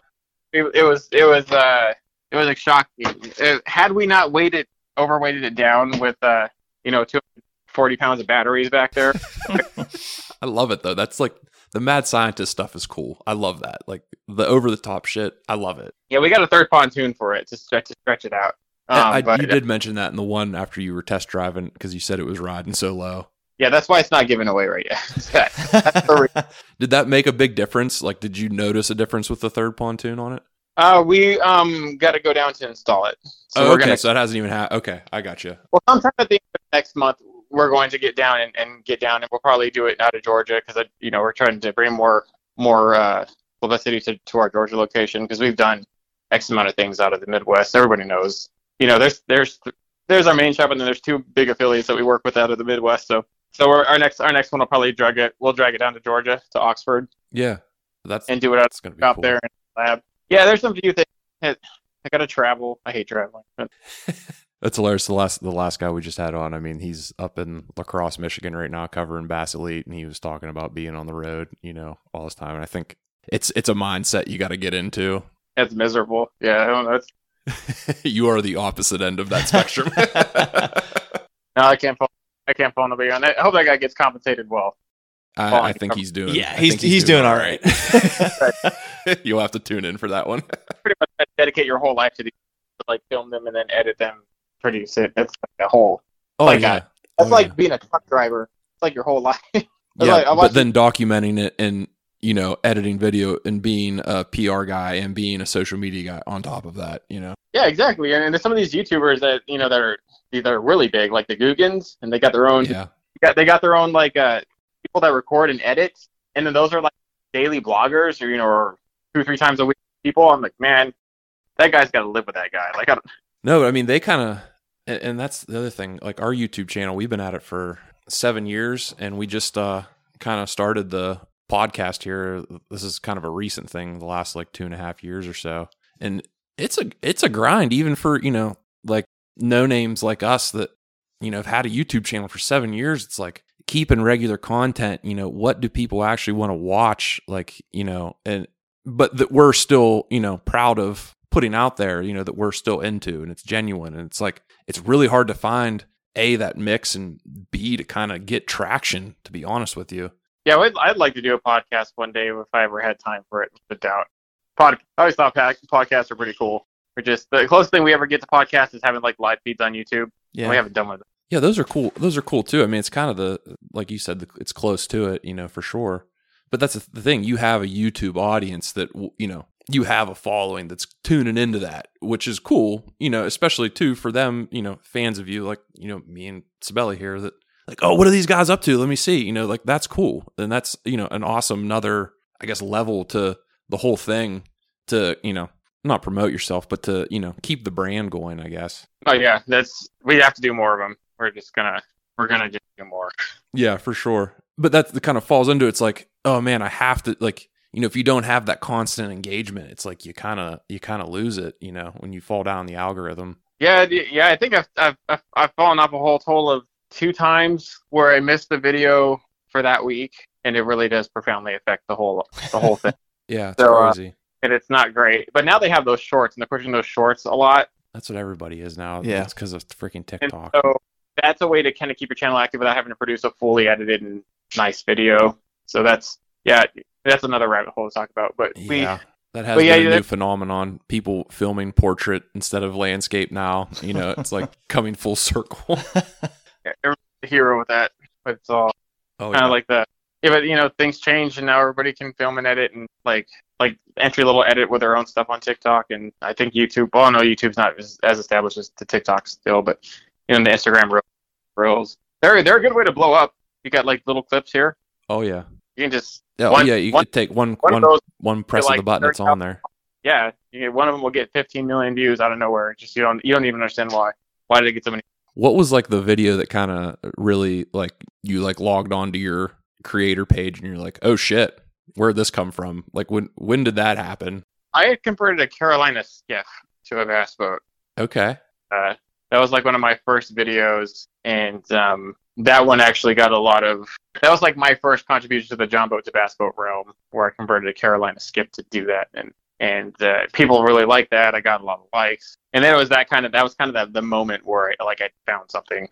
It, it was it was uh it was a shocking. Uh, had we not weighted overweighted it down with uh you know 240 pounds of batteries back there. I love it though. That's like the mad scientist stuff is cool. I love that. Like the over the top shit. I love it. Yeah, we got a third pontoon for it to stretch to stretch it out. Um, I, but you did mention that in the one after you were test driving because you said it was riding so low. yeah, that's why it's not given away right yet. That's the re- Did that make a big difference? Like, did you notice a difference with the third pontoon on it? uh, we um got to go down to install it. So oh, okay. gonna So that hasn't even happened. Okay, I got you. well sometime at the end of next month we're going to get down and, and get down and we'll probably do it out of Georgia because you know we're trying to bring more more uh, publicity to, to our Georgia location because we've done X amount of things out of the Midwest. Everybody knows. You know, there's there's there's our main shop and then there's two big affiliates that we work with out of the Midwest. So so we're, our next our next one will probably drag it. We'll drag it down to Georgia to Oxford Yeah, that's and do it out gonna be shop cool. there in the lab. Yeah, there's some few things. I gotta travel. I hate traveling. But That's hilarious. The last the last guy we just had on, I mean, he's up in La Crosse, Michigan right now covering Bass Elite and he was talking about being on the road, you know, all this time. And I think it's it's a mindset you gotta get into. it's miserable. Yeah, I don't know. You are the opposite end of that spectrum. no, I can't phone. I can't phone nobody on that. I hope that guy gets compensated well. I, I think he's doing Yeah, I he's he's, doing all right. You'll have to tune in for that one. Pretty much dedicate your whole life to these, to, like film them and then edit them, produce it. It's like a whole. Oh Like yeah. that. That's Oh, like yeah. being a truck driver. It's like your whole life. Yeah, like, but then documenting it and you know editing video and being a PR guy and being a social media guy on top of that, you know. Yeah, exactly. And, and there's some of these YouTubers that you know that are that are really big, like the Googans, and they got their own. Yeah, They got, they got their own like uh people that record and edit, and then those are like daily bloggers or you know or two three times a week people. I'm like, man, that guy's got to live with that guy. Like, I don't, no, I mean they kind of, and, and that's the other thing. Like our YouTube channel, we've been at it for seven years, and we just uh kind of started the podcast here. This is kind of a recent thing, the last like two and a half years or so, and it's a it's a grind even for you know like no names like us that you know have had a YouTube channel for seven years. It's like keeping regular content. You know, what do people actually want to watch? Like you know, and but that we're still you know proud of putting out there. You know that we're still into, and it's genuine, and it's like it's really hard to find a that mix and b to kind of get traction. To be honest with you, yeah, I'd, I'd like to do a podcast one day if I ever had time for it. Without doubt, pod. I always thought podcasts are pretty cool. We're just the closest thing we ever get to podcast is having like live feeds on YouTube. Yeah. We haven't done one. Yeah, those are cool. Those are cool too. I mean, it's kind of the like you said, the, it's close to it, you know, for sure. But that's the thing. You have a YouTube audience that you know you have a following that's tuning into that, which is cool. You know, especially too for them. You know, fans of you like you know me and Cibelli here that like, oh, what are these guys up to? Let me see. You know, like that's cool, and that's you know an awesome another I guess level to the whole thing to you know not promote yourself, but to you know keep the brand going. I guess. Oh yeah, that's we have to do more of them. We're just gonna we're gonna just do more. Yeah, for sure. But that the kind of falls into it's like, oh man, I have to like, you know, if you don't have that constant engagement, it's like you kind of you kind of lose it, you know, when you fall down the algorithm. Yeah, yeah. I think I've I've I've, I've fallen off a whole total of two times where I missed the video for that week, and it really does profoundly affect the whole the whole thing. Yeah, it's So, uh, crazy. and it's not great. But now they have those shorts, and they're pushing those shorts a lot. That's what everybody is now. Yeah. It's because of freaking And TikTok. so that's a way to kind of keep your channel active without having to produce a fully edited and nice video. So that's yeah, that's another rabbit hole to talk about. But we yeah. That has but yeah, been a that- new phenomenon. People filming portrait instead of landscape now. You know, it's like coming full circle. everybody's a hero with that. But it's all Oh, kind of like the yeah, but you know things change and now everybody can film and edit and like like entry level edit with their own stuff on TikTok and I think YouTube. Well, no, YouTube's not as, as established as the TikTok still, but you know the Instagram reels. They're they're a good way to blow up. You got like little clips here. oh yeah. You can just Yeah, One- oh, yeah, you one- could take one one one of those. one press of the button, it's on there. Yeah, you get, one of them will get 15 million views out of nowhere. Just you don't you don't even understand why. Why did it get so many? What was like the video that kind of really like you like logged onto your creator page and you're like, oh shit, where'd this come from? Like when when did that happen? I had converted a Carolina skiff to a bass boat. Okay. Uh, that was like one of my first videos, and um, that one actually got a lot of. That was like my first contribution to the John Boat to Bass Boat realm, where I converted a Carolina skiff to do that, and and uh, people really liked that. I got a lot of likes, and then it was that kind of that was kind of the, the moment where I, like I found something,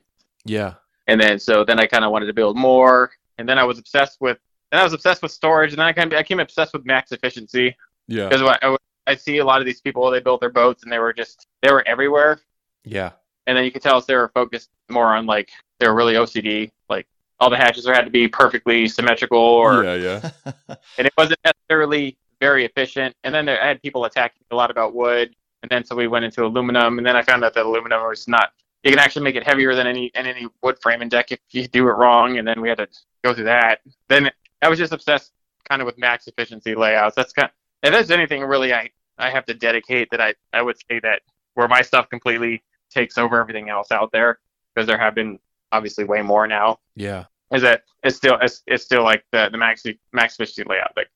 Yeah. and then so then I kind of wanted to build more, and then I was obsessed with. And I was obsessed with storage, and then I kind of I became obsessed with max efficiency Yeah. because I, I, I see a lot of these people they built their boats and they were just they were everywhere, Yeah. And then you could tell us they were focused more on like they were really OCD, like all the hatches had to be perfectly symmetrical, or yeah, yeah. and it wasn't necessarily very efficient. And then there, I had people attacking a lot about wood, and then so we went into aluminum, and then I found out that aluminum was not. You can actually make it heavier than any and any wood frame and deck if you do it wrong, and then we had to go through that. Then I was just obsessed kind of with max efficiency layouts. That's kind. Of, if there's anything really I I have to dedicate that I I would say that where my stuff completely takes over everything else out there because there have been obviously way more now Yeah. is that it's still it's, it's still like the the max max efficiency layout. Like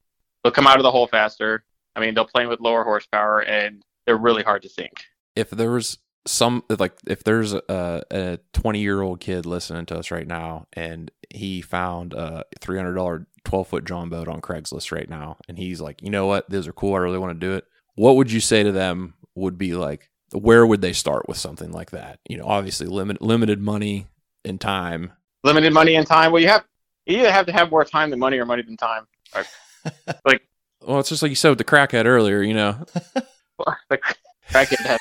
they'll come out of the hole faster. I mean, they'll play with lower horsepower, and they're really hard to sink. if there was some like if there's a a 20 year old kid listening to us right now and he found a $300 12 foot john boat on craigslist right now and he's like you know what those are cool i really want to do it what would you say to them would be like where would they start with something like that you know obviously limit, limited money and time Limited money and time. Well, you have you either have to have more time than money, or money than time. Like well it's just like you said with the crackhead earlier you know the crackhead had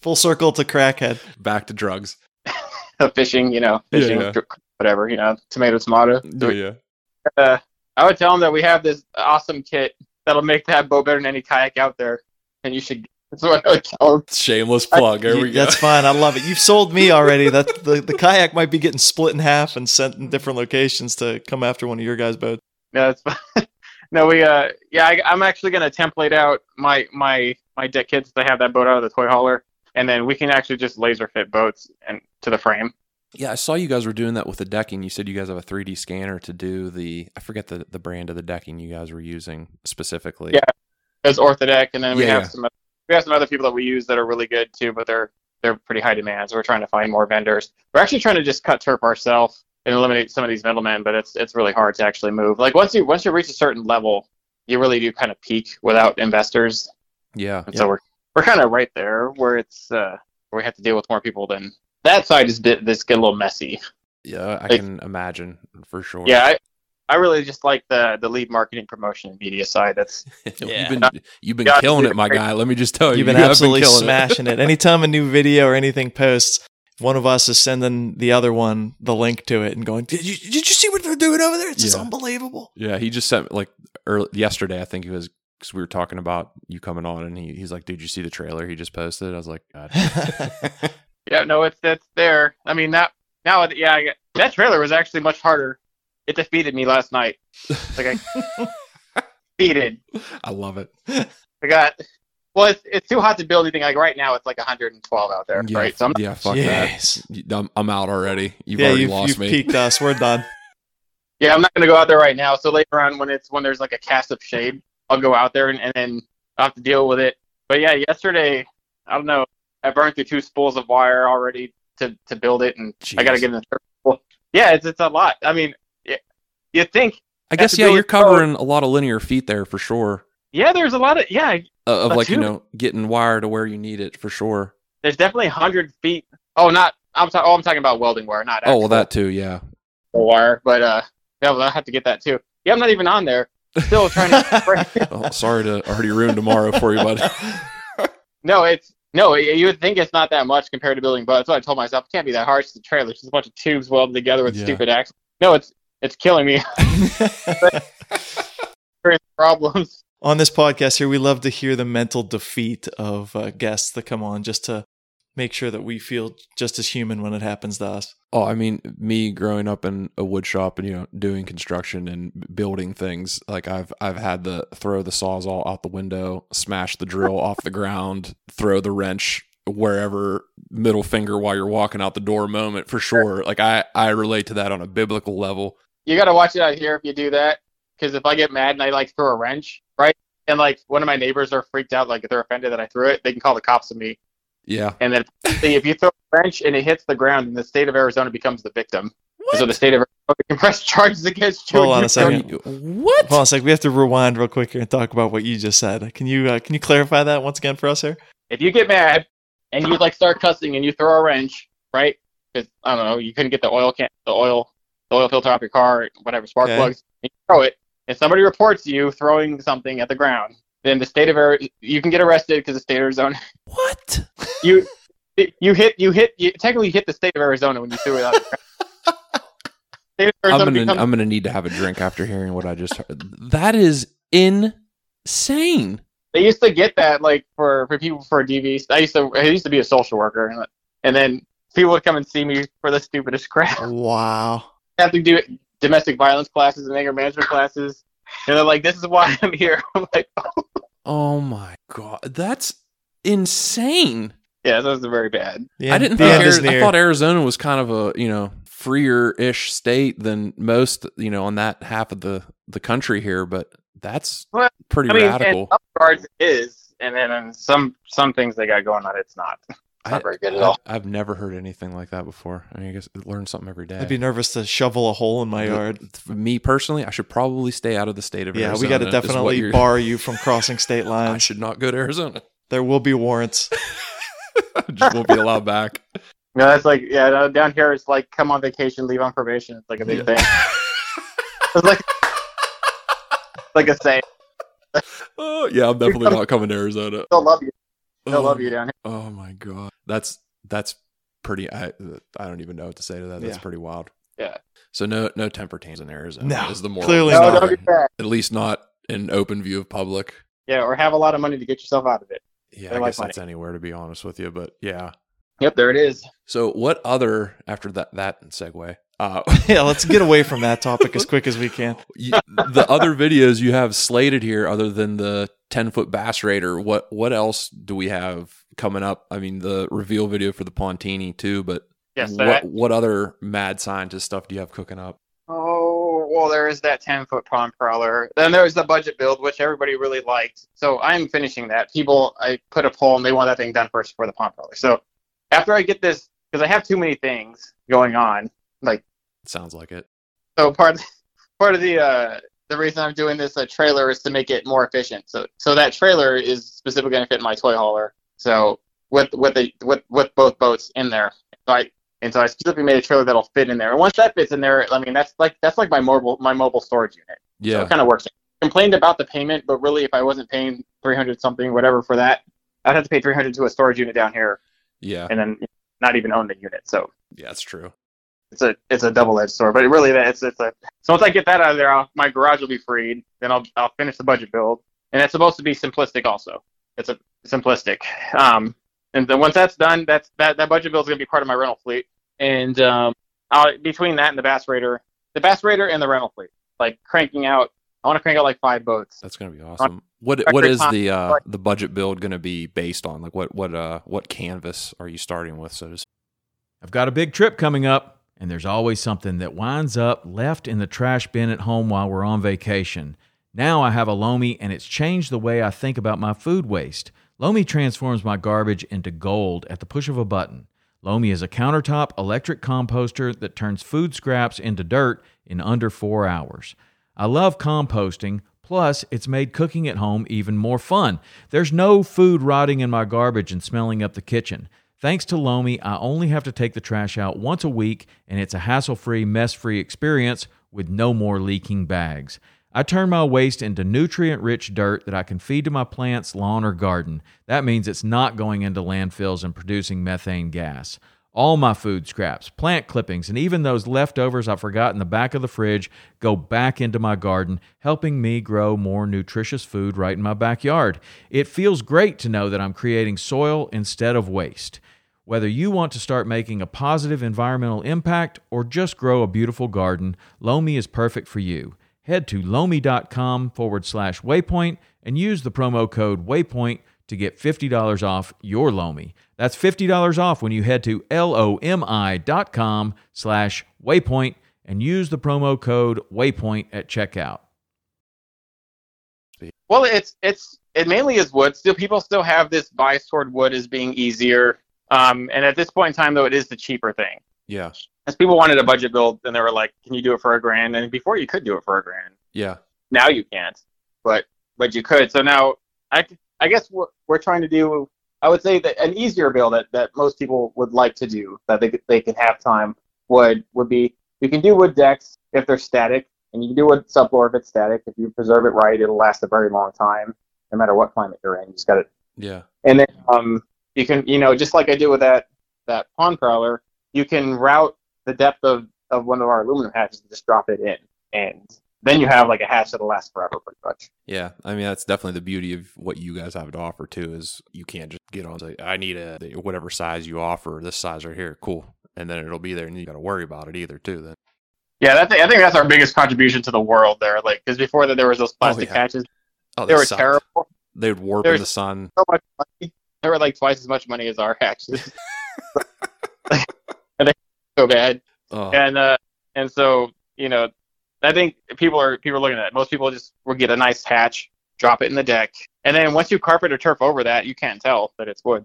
Full circle to crackhead. back to drugs fishing, you know, Yeah, fishing, yeah. whatever, you know, tomato, tomato. yeah, yeah. Uh, I would tell them that we have this awesome kit that'll make that boat better than any kayak out there, and you should. That's what I would tell them. shameless plug there You- we go That's fine. I love it. You've sold me already. That the, the kayak might be getting split in half and sent in different locations to come after one of your guys' boats. No, it's fine. no, we uh, yeah, I, I'm actually gonna template out my my my deck kits that have that boat out of the toy hauler, and then we can actually just laser fit boats and to the frame. Yeah, I saw you guys were doing that with the decking. You said you guys have a 3D scanner to do the I forget the, the brand of the decking you guys were using specifically. Yeah. There's Orthodeck, and then we Yeah, have yeah. some we have some other people that we use that are really good too, but they're they're pretty high demand. So we're trying to find more vendors. We're actually trying to just cut turf ourselves and eliminate some of these middlemen, but it's it's really hard to actually move. Like once you once you reach a certain level, you really do kind of peak without investors. Yeah. And so we're we're kind of right there where it's uh, where we have to deal with more people than that side is bit this get a little messy. Yeah, I Like- can imagine for sure. Yeah, I, I really just like the the lead marketing promotion and media side. That's Yeah. You've been you've been Yeah, killing it, my guy. Let me just tell you. You've been you absolutely killing it. smashing it. Anytime a new video or anything posts, one of us is sending the other one the link to it and going, "Did you did you see what they're doing over there? It's just unbelievable." Yeah, he just sent like early, yesterday. I think he was because we were talking about you coming on, and he, he's like, "Dude, you see the trailer he just posted?" I was like, God. yeah, no, it's it's there. I mean that now, yeah, I, that trailer was actually much harder. It defeated me last night. Like I defeated. I love it. I got. Well, it's, it's too hot to build anything. Like right now, it's like 112 out there, Yeah, right? So I'm, yeah, fuck Yes. that. I'm, I'm out already. You've yeah, already you've, lost you've me. peaked us. We're done. yeah, I'm not gonna go out there right now. So later on, when it's when there's like a cast of shade, I'll go out there and, and then I'll have to deal with it. But yeah, yesterday, I don't know. I burned through two spools of wire already to to build it, and I got to Jeez. get in the circle. Yeah, it's it's a lot. I mean, y- you think I guess yeah, you're covering a lot of linear feet there for sure. Yeah, there's a lot of yeah. Uh, of like you know getting wire to where you need it for sure. There's definitely hundred feet. Oh, not I'm talking. Oh, I'm talking about welding wire, not Oh well, that too. Yeah. wire. But uh, yeah, well, I have to get that too. Yeah, I'm not even on there. Still trying to. Oh, sorry to already ruin tomorrow for you, buddy. no, it's no. You would think it's not that much compared to building but That's what I told myself. It can't be that hard. It's a trailer. It's just a bunch of tubes welded together with Yeah. stupid axles. No, it's it's killing me. Problems. on this podcast here, we love to hear the mental defeat of uh, guests that come on just to make sure that we feel just as human when it happens to us. Oh, I mean, me growing up in a wood shop and you know doing construction and building things, like I've I've had to throw the sawzall out the window, smash the drill off the ground, throw the wrench wherever, middle finger while you're walking out the door moment for sure. Like I I relate to that on a biblical level. You got to watch it out here if you do that. Because if I get mad and I like throw a wrench, right, and like one of my neighbors are freaked out, like if they're offended that I threw it, they can call the cops on me. Yeah. And then if you throw a wrench and it hits the ground, then the state of Arizona becomes the victim. So the state of Arizona can press charges against you. Hold on a second. What? Hold on a sec. We have to rewind real quick here and talk about what you just said. Can you uh, can you clarify that once again for us here? If you get mad and you like start cussing and you throw a wrench, right? Because I don't know, you couldn't get the oil can, the oil, the oil filter off your car, whatever, spark Okay. plugs, and you throw it, and somebody reports you throwing something at the ground, then the state of Arizona, you can get arrested because the state of Arizona, What? you, you hit, you hit, you technically hit the state of Arizona when you threw it out. the ground. I'm gonna becomes I'm gonna need to have a drink after hearing what I just heard. That is insane. they used to get that like for for people for DVs. I used to I used to be a social worker, and, and then people would come and see me for the stupidest crap. Wow. I have to do domestic violence classes and anger management classes, and they're like, "This is why I'm here." I'm like, oh. Oh my god, that's insane. "Yeah, those are very bad." The I didn't think Ari- I thought Arizona was kind of a you know freer ish state than most you know on that half of the the country here, but that's Well, pretty I mean, in radical. some regards, it is, and then in some some things they got going on, it's not. not very good at I- all. I've never heard anything like that before. I mean, I guess I learn something every day. I'd be nervous to shovel a hole in my yard. For me personally, I should probably stay out of the state of Yeah, Arizona. we got to definitely bar you from crossing state lines. I should not go to Arizona. There will be warrants. Just won't be allowed back. No, that's like yeah. Down here, it's like come on vacation, leave on probation. It's like a big Yeah. thing. It's like like a saying. Oh yeah, I'm definitely not coming to Arizona. They'll love you. They'll Oh, love you down here. Oh my god, that's that's pretty. I I don't even know what to say to that. That's Yeah. pretty wild. Yeah. So no no temper tantrums in Arizona. No, is the moral. clearly No, not. don't story. that. At least not in open view of public. Yeah, or have a lot of money to get yourself out of it. Yeah, They I like guess that's anywhere to be honest with you. But yeah. Yep, there it is. So what other after that that segue? Uh, yeah, let's get away from that topic as quick as we can. you, the other videos you have slated here, other than the ten foot bass raider, what what else do we have coming up? I mean, the reveal video for the Pontini too, but Yes, what that. what other mad scientist stuff do you have cooking up? Oh, well, there is that 10 foot pond prowler. Then there's the budget build, which everybody really liked. So I'm finishing that. People, I put a poll and they want that thing done first for the pond prowler. So after I get this, because I have too many things going on, like, Sounds like it. so part of, part of the, uh, the reason I'm doing this uh, trailer is to make it more efficient. So, so that trailer is specifically going to fit in my toy hauler. So with, with the, with, with both boats in there. So I, and so I specifically made a trailer that'll fit in there. And once that fits in there, I mean that's like that's like my mobile my mobile storage unit. So Yeah, it kind of works. Complained about the payment, but really, if I wasn't paying three hundred something, whatever for that, I'd have to pay three hundred to a storage unit down here, yeah, and then not even own the unit. So yeah. That's true. It's a it's a double edged sword. But it really, it's it's a. So once I get that out of there, I'll, my garage will be freed. Then I'll I'll finish the budget build, and it's supposed to be simplistic also. It's a simplistic. Um, and then once that's done, that's that that budget build is gonna be part of my rental fleet. And um, I'll, between that and the Bass Raider, the Bass Raider and the rental fleet, like cranking out. I want to crank out like five boats. That's gonna be awesome. What what is the uh, the budget build gonna be based on? Like what what uh what canvas are you starting with? So to speak? I've got a big trip coming up, and there's always something that winds up left in the trash bin at home while we're on vacation. Now I have a Lomi, and it's changed the way I think about my food waste. Lomi transforms my garbage into gold at the push of a button. Lomi is a countertop electric composter that turns food scraps into dirt in under four hours. I love composting, plus, it's made cooking at home even more fun. There's no food rotting in my garbage and smelling up the kitchen. Thanks to Lomi, I only have to take the trash out once a week, and it's a hassle free, mess free experience with no more leaking bags. I turn my waste into nutrient rich dirt that I can feed to my plants, lawn, or garden. That means it's not going into landfills and producing methane gas. All my food scraps, plant clippings, and even those leftovers I forgot in the back of the fridge go back into my garden, helping me grow more nutritious food right in my backyard. It feels great to know that I'm creating soil instead of waste. Whether you want to start making a positive environmental impact or just grow a beautiful garden, Lomi is perfect for you. Head to lomi.com forward slash waypoint and use the promo code waypoint to get $50 off your Lomi. That's $50 off when you head to lomi.com slash waypoint and use the promo code waypoint at checkout. Well, it's it's it mainly is wood. Still, people still have this bias toward wood as being easier. Um, and at this point in time, though, it is the cheaper thing. Yeah. As people wanted a budget build, and they were like, "Can you do it for a grand?" And before you could do it for a grand. Yeah. Now you can't, but but you could. So now I I guess what we're trying to do, I would say that an easier build that, that most people would like to do that they they can have time would would be you can do wood decks if they're static, and you can do wood subfloor if it's static. If you preserve it right, it'll last a very long time, no matter what climate you're in. You just got it. Yeah. and then um, you can, you know, just like I did with that that pond prowler, you can route the depth of, of one of our aluminum hatches and just drop it in, and then you have like a hatch that'll last forever, pretty much. Yeah, I mean that's definitely the beauty of what you guys have to offer too. Is you can't just get on say I need a whatever size you offer, this size right here, cool, and then it'll be there, and you got to worry about it either too. Then Yeah, that's, I think that's our biggest contribution to the world there. Like, because before that there was those oh, plastic yeah. hatches, oh, they were sucked. terrible. They would warp There's- in the sun. So much money. They were like twice as much money as our hatches. and they so bad. Oh, and uh, and so you know, I think people are people are looking at it. Most people just will get a nice hatch, drop it in the deck, and then once you carpet or turf over that, you can't tell that it's wood.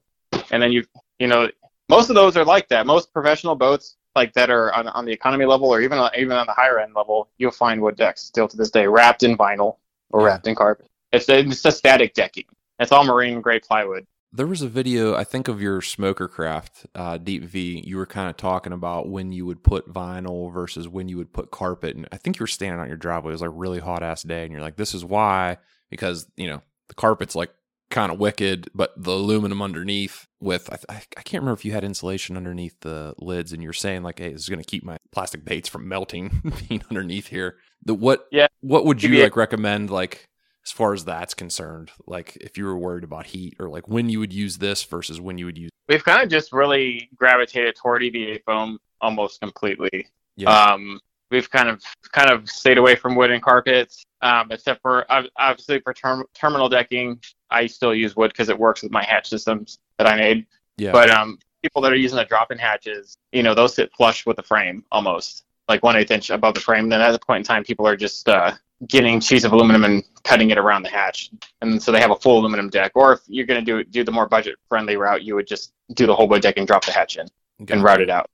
And then you you know, most of those are like that. Most professional boats like that are on, on the economy level or even on, even on the higher end level, you'll find wood decks still to this day wrapped in vinyl or Yeah. wrapped in carpet. It's it's a static decking. It's all marine grade plywood. There was a video, I think, of your smoker craft, uh, Deep V. You were kind of talking about when you would put vinyl versus when you would put carpet, and I think you were standing on your driveway. It was like a really hot ass day, and you're like, "This is why," because you know the carpet's like kind of wicked, but the aluminum underneath with I, I, I can't remember if you had insulation underneath the lids, and you're saying like, "Hey, this is going to keep my plastic baits from melting being underneath here." The what? Yeah. What would you Maybe- like recommend? Like as far as that's concerned, like if you were worried about heat or like when you would use this versus when you would use We've kind of just really gravitated toward EVA foam almost completely. yeah Um, we've kind of kind of stayed away from wooden carpets, um, except for obviously for term- terminal decking. I still use wood because it works with my hatch systems that I made. yeah But um, people that are using the drop-in hatches, you know, those sit flush with the frame almost, like one eighth inch above the frame. Then at the point in time, people are just uh, getting sheets of aluminum and cutting it around the hatch, and so they have a full aluminum deck. Or if you're going to do do the more budget-friendly route, you would just do the whole boat deck and drop the hatch in and route it out.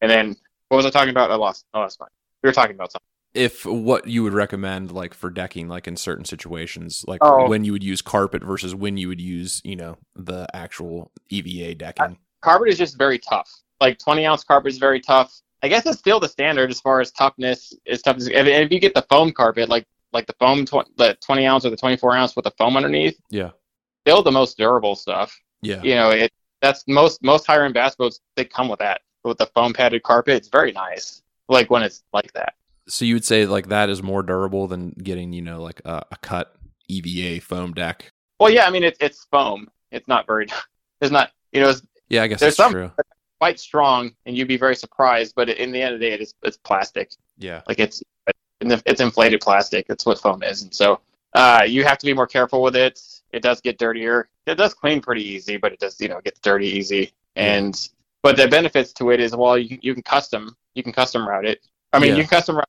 And then what was I talking about? I lost. Oh, that's fine. We were talking about something. if what you would recommend like for decking like in certain situations like Oh. when you would use carpet versus when you would use you know the actual eva decking Carpet is just very tough. Like 20 ounce carpet is very tough. I guess it's still the standard as far as toughness is toughness. If, if you get the foam carpet, like like the foam, tw- the 20 ounce or the 24 ounce with the foam underneath, yeah still the most durable stuff. yeah You know, it that's most most higher end bass boats they come with that with the foam padded carpet. It's very nice. Like when it's like that. so you would say like that is more durable than getting you know like a, a cut eva foam deck Well, yeah, I mean it's it's foam. It's not very. It's not. You know, it's yeah i guess There's that's some- true quite strong, and you'd be very surprised. But in the end of the day, it's it's plastic. yeah Like it's it's inflated plastic. That's what foam is, and so uh, you have to be more careful with it. It does get dirtier. It does clean pretty easy, but it does you know get dirty easy. And but the benefits to it is well, you can, you can custom you can custom route it. I mean, Yeah. you can custom route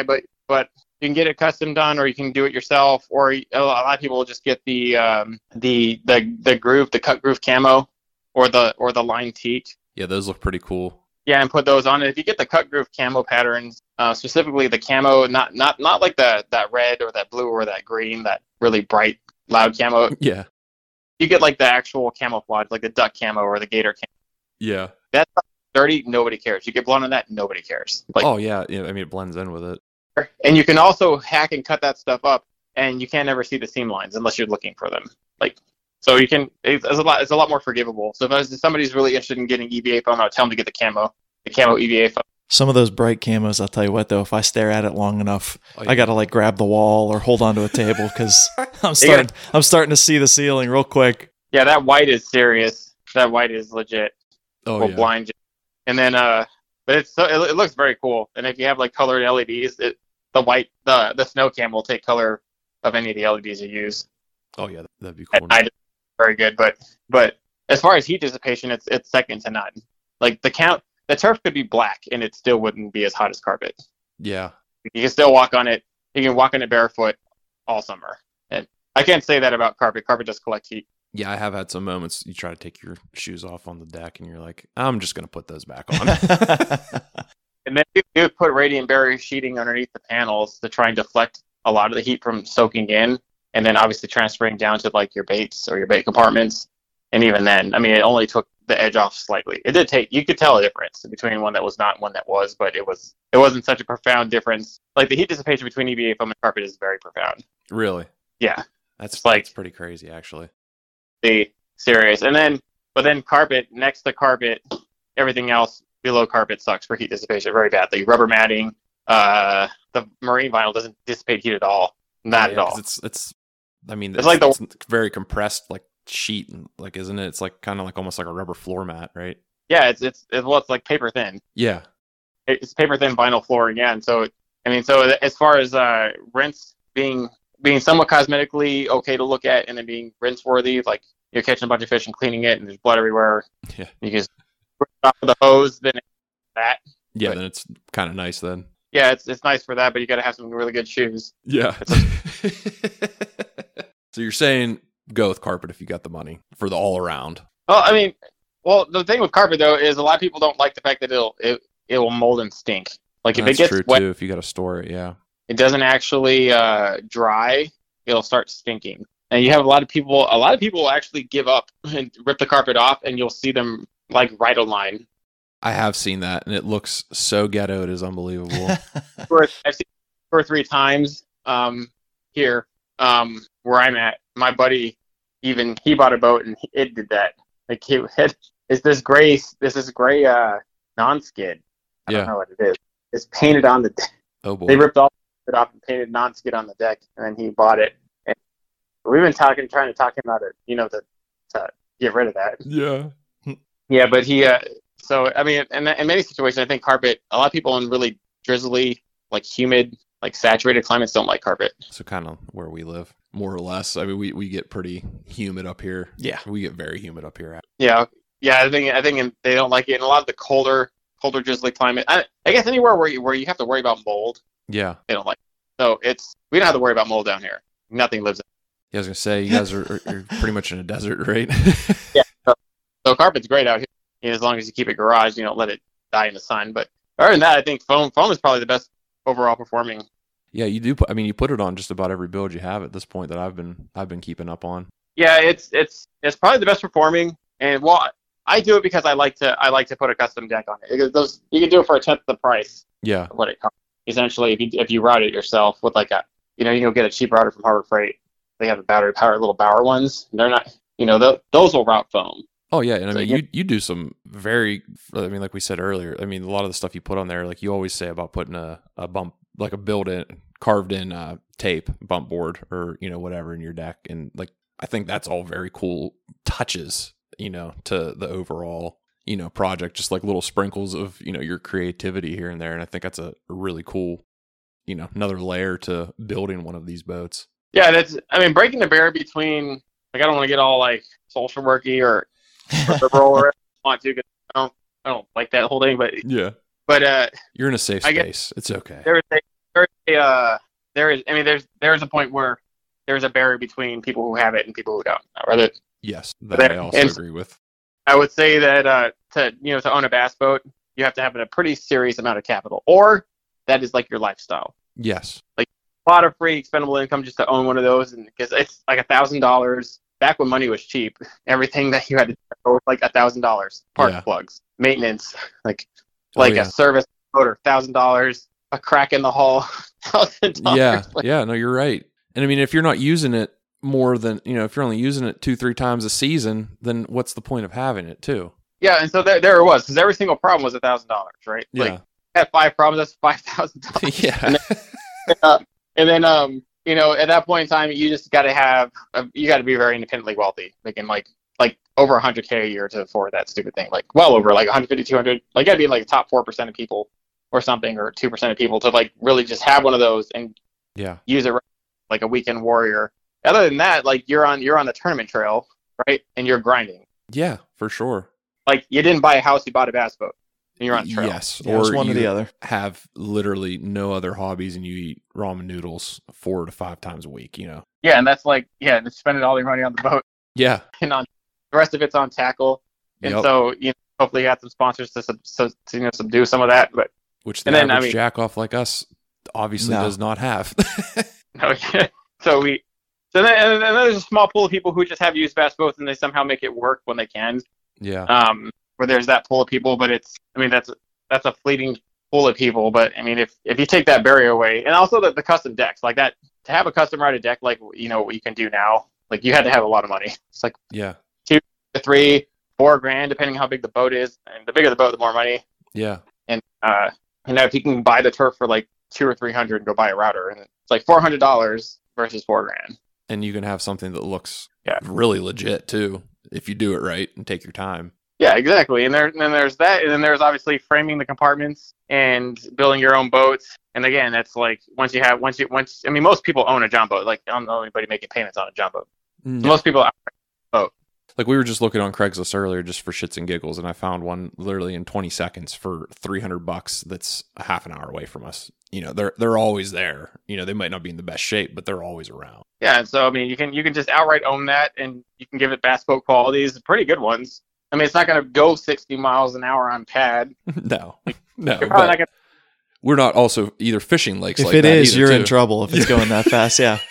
it, but but you can get it custom done, or you can do it yourself, or a lot of people will just get the um, the the the groove, the cut groove camo, or the or the line teak. Yeah those look pretty cool Yeah, and put those on. And if you get the cut groove camo patterns, uh, specifically the camo, not not not like the that red or that blue or that green, that really bright loud camo. Yeah. You get like the actual camouflage, like the duck camo or the gator camo. Yeah. That's dirty. Nobody cares. You get blown on that. Nobody cares. Like, oh yeah. Yeah. I mean, it blends in with it. and you can also hack and cut that stuff up, and you can't ever see the seam lines unless you're looking for them. Like, so you can. It's, it's a lot. It's a lot more forgivable. So if, was- if somebody's really interested in getting EVA foam, I'll tell them to get the camo, the camo EVA foam. Some of those bright camos, I'll tell you what though, if I stare at it long enough, Oh, I gotta like grab the wall or hold onto a table because I'm starting I'm starting to see the ceiling real quick. Yeah, that white is serious. That white is legit. Oh will yeah. blind you. And then, uh, but it's so it, it looks very cool. And if you have like colored LEDs, it, the white, the the snow cam will take color of any of the LEDs you use. Oh yeah. That'd be At cool. night, it's very good. But but as far as heat dissipation, it's it's second to none. Like the count, the turf could be black and it still wouldn't be as hot as carpet. Yeah. You can still walk on it. You can walk on it barefoot all summer. And I can't say that about carpet. Carpet does collect heat. Yeah. I have had some moments you try to take your shoes off on the deck and you're like, I'm just gonna put those back on. And then you you put radiant barrier sheeting underneath the panels to try and deflect a lot of the heat from soaking in, and then obviously transferring down to like your baits or your bait compartments. And even then, I mean, it only took the edge off slightly. It did take. You could tell a difference between one that was not and one that was, but it was. It wasn't such a profound difference. Like the heat dissipation between EVA foam and carpet is very profound. really? Yeah, That's It's like- that's pretty crazy actually. the serious. And then, but then carpet next to carpet, everything else below carpet sucks for heat dissipation very badly. Rubber matting, uh, the marine vinyl doesn't dissipate heat at all. Not Yeah, at all. It's it's. I mean, It's it's, like the- it's very compressed, like sheet, and like isn't it? It's like kind of like almost like a rubber floor mat, right? Yeah, it's, it's it's well, it's like paper thin. Yeah. It's paper thin vinyl flooring. Yeah, and so I mean, so as far as uh, rinse being being somewhat cosmetically okay to look at, and then being rinse worthy, like you're catching a bunch of fish and cleaning it, and there's blood everywhere. Yeah. You just off with the hose, then that. Yeah. But- Then it's kind of nice then. Yeah, it's it's nice for that, but you got to have some really good shoes. Yeah. so you're saying go with carpet if you got the money for the all around. Well, I mean, well, the thing with carpet though is a lot of people don't like the fact that it'll it, it will mold and stink. Like if That's it gets true wet, too. If you got to store it, yeah. it doesn't actually uh, dry. It'll start stinking, and you have a lot of people. A lot of people will actually give up and rip the carpet off, and you'll see them like right on line. I have seen that, and it looks so ghetto. It is unbelievable. Two or- I've seen two or three times um, here um, where I'm at. My buddy, even he bought a boat, and it did that. Like he had, it's this gray, this is gray uh, non-skid. I Yeah. don't know what it is. It's painted on the. oh boy. They ripped all it off and painted non-skid on the deck, and then he bought it. And we've been talking, trying to talk him out of, you know, to, to get rid of that. yeah. Yeah, but he. Uh, so I mean, in, in many situations, I think carpet. A lot of people in really drizzly, like humid, like saturated climates don't like carpet. So kind of where we live, more or less. I mean, we, we get pretty humid up here. Yeah. We get very humid up here. Yeah, yeah. I think I think they don't like it in a lot of the colder, colder drizzly climate. I, I guess anywhere where you, where you have to worry about mold, Yeah. they don't like. It. So it's we don't have to worry about mold down here. Nothing lives. Yeah, I was gonna say you guys are, are, are pretty much in a desert, right? Yeah. So carpet's great out here, you know, as long as you keep it garage, you don't let it die in the sun. But other than that, I think foam foam is probably the best overall performing. yeah, you do. Put, I mean, you put it on just about every build you have at this point that I've been I've been keeping up on. Yeah, it's it's it's probably the best performing. And well, I do it because I like to I like to put a custom deck on it. Because those you can do it for a tenth of the price Yeah. of what it costs. Essentially, if you if you route it yourself with like a you know you can get a cheap router from Harbor Freight. They have the battery powered little Bauer ones. They're not you know th- those will route foam. Oh yeah, and I So, mean yeah. you you do some very I mean like we said earlier. I mean a lot of the stuff you put on there like you always say about putting a, a bump like a built in carved in uh, tape bump board or you know whatever in your deck and like I think that's all very cool touches, you know, to the overall, you know, project just like little sprinkles of, you know, your creativity here and there and I think that's a really cool, you know, another layer to building one of these boats. Yeah, that's I mean breaking the barrier between like I don't want to get all like social worky or, or liberal or whatever I want to 'cause I don't I don't like that whole thing. But Yeah. but uh You're in a safe space. it's okay. there is a there is a uh, there is I mean there's there's a point where there's a barrier between people who have it and people who don't. Rather, Yes, that There- I also agree with. I would say that uh, to you know to own a bass boat, you have to have a pretty serious amount of capital, or that is like your lifestyle. Yes. Like a lot of free expendable income just to own one of those, and because it's like a thousand dollars back when money was cheap, everything that you had to do was like a thousand dollars. Park Yeah. plugs, maintenance, like Oh, like yeah. a service motor, thousand dollars, a crack in the hull, thousand dollars. Yeah. Like, Yeah. No, you're right. And I mean, if you're not using it more than, you know, if you're only using it two, three times a season, then what's the point of having it too? yeah, and so there, there it was, because every single problem was a thousand dollars, right? Like Yeah. had five problems, that's five thousand dollars. yeah. uh, and then um you know at that point in time you just got to have uh, you got to be very independently wealthy making like like over 100k a year to afford that stupid thing like well over like 150 200 like got to be like the top 4% of people or something or 2% of people to like really just have one of those and yeah. use it like a weekend warrior other than that like you're on you're on the tournament trail right and you're grinding Yeah, for sure. like you didn't buy a house you bought a bass boat and you're on the trail Yes. Yeah, or one you or the other. have literally no other hobbies and you eat ramen noodles four to five times a week, you know? yeah and that's like yeah and spending all your money on the boat Yeah. and on the rest of it's on tackle And Yep. so, you know, hopefully you got some sponsors to, sub, so, to you know, subdue some of that. But Which the And then, I mean- jack off like us obviously No. does not have. no, so we, so then, and then there's a small pool of people who just have used bass boats and they somehow make it work when they can. yeah. Um, where there's that pool of people, but it's, I mean, that's that's a fleeting pool of people. But I mean, if if you take that barrier away, and also the, the custom decks like that, to have a custom rated deck like you know what you can do now, like you had to have a lot of money. It's like Yeah. three, four grand, depending on how big the boat is, and the bigger the boat, the more money. Yeah. and uh, you know if you can buy the turf for like two or three hundred and go buy a router, and it's like four hundred dollars versus four grand. And you can have something that looks Yeah. really legit too if you do it right and take your time. Yeah, exactly. And there, and then there's that, and then there's obviously framing the compartments and building your own boats. And again, that's like once you have once you once I mean most people own a John boat. Like I don't know anybody making payments on a John boat. Mm. Most people outright boat. Like we were just looking on Craigslist earlier just for shits and giggles, and I found one literally in 20 seconds for 300 bucks. That's a half an hour away from us. You know, they're they're always there. You know, they might not be in the best shape, but they're always around. Yeah, and so I mean, you can you can just outright own that, and you can give it bass boat qualities, pretty good ones. I mean, it's not going to go 60 miles an hour on pad. no, no, You're not going. we're not also either fishing lakes. If like it that is, you're too. in trouble if it's going that fast. Yeah.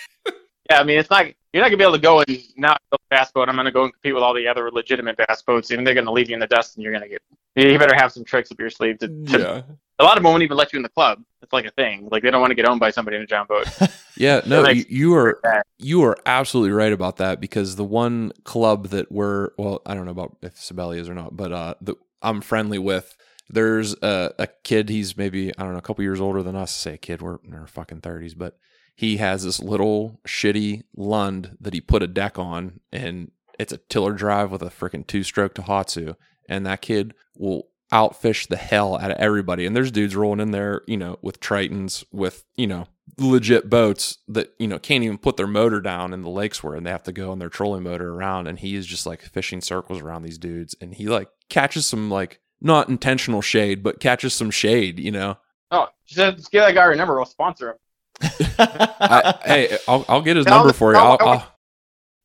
Yeah, I mean, it's not. You're not going to be able to go and not build a bass boat. I'm going to go and compete with all the other legitimate bass boats, and they're going to leave you in the dust, and you're going to get. You better have some tricks up your sleeve. To, to, Yeah, A lot of them won't even let you in the club. It's like a thing. Like they don't want to get owned by somebody in a John boat. yeah. No, Like- you, you are you are absolutely right about that because the one club that we're well, I don't know about if Cibelli is or not, but uh, the I'm friendly with. There's a, a kid. He's maybe I don't know a couple years older than us. Say a kid. We're in our fucking thirties, but he has this little shitty Lund that he put a deck on, and it's a tiller drive with a freaking two stroke Tohatsu, and that kid will outfish the hell out of everybody. And there's dudes rolling in there, you know, with Tritons, with you know legit boats that you know can't even put their motor down in the lakes where and they have to go on their trolling motor around and he is just like fishing circles around these dudes and he like catches some like not intentional shade but catches some shade you know Oh, just, give that guy our number. We'll sponsor him. I, hey I'll, I'll get his Tell number him- for you I'll, I'll,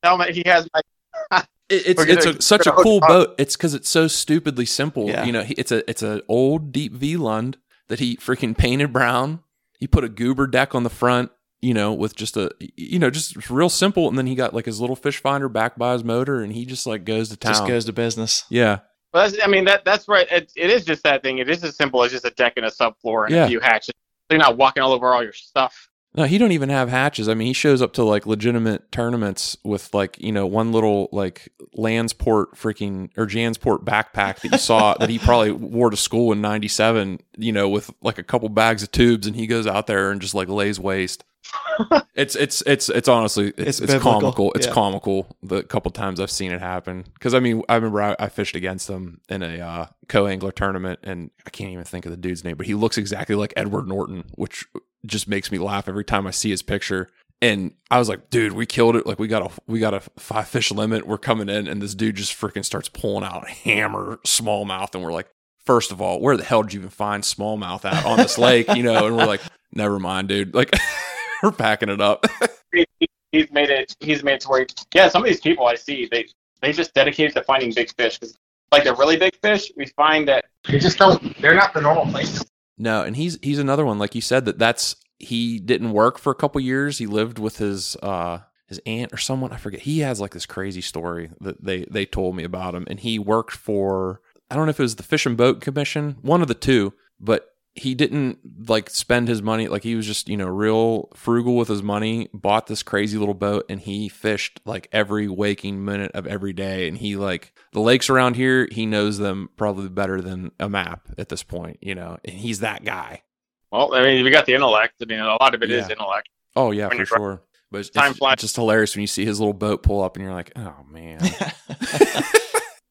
Tell him he has my. It- it's it's a, such a cool boat it's because it's so stupidly simple Yeah. you know he, it's a it's an old deep V Lund that he freaking painted brown he put a goober deck on the front you know with just a you know just real simple and then he got like his little fish finder back by his motor and he just like goes to town Just goes to business. yeah Well, that's, I mean that that's right. It, it is just that thing. It is as simple as just a deck and a subfloor and Yeah. a few hatches. So you're not walking all over all your stuff. No, he don't even have hatches. I mean, he shows up to like legitimate tournaments with like you know one little like Landsport freaking or Jansport backpack that you saw that he probably wore to school in '97. You know, with like a couple bags of tubes, and he goes out there and just like lays waste. it's it's it's it's honestly it's, It's it's, comical. It's Yeah. comical the couple times I've seen it happen. Because I mean, I remember I, I fished against him in a uh, co angler tournament, and I can't even think of the dude's name, but he looks exactly like Edward Norton, which just makes me laugh every time I see his picture. And I was like, dude, we killed it. Like we got a we got a five fish limit. We're coming in, and this dude just freaking starts pulling out hammer smallmouth, and we're like, first of all, where the hell did you even find smallmouth at on this lake? You know, and we're like, never mind, dude. Like we're packing it up. He's made it. He's made it to where. Yeah, some of these people I see, they they just dedicated to finding big fish because like the really big fish, we find that they just don't. They're not the normal places. No, and he's he's another one like you said that that's he didn't work for a couple years. He lived with his uh his aunt or someone I forget. He has like this crazy story that they they told me about him, and he worked for I don't know if it was the Fish and Boat Commission, one of the two, but he didn't like spend his money like he was just you know real frugal with his money bought this crazy little boat and he fished like every waking minute of every day and he like the lakes around here he knows them probably better than a map at this point you know and he's that guy Well, I mean, we got the intellect. I mean, a lot of it is Yeah. intellect. oh yeah When for you're- sure but it's, Time it's flies. just hilarious when you see his little boat pull up and you're like oh man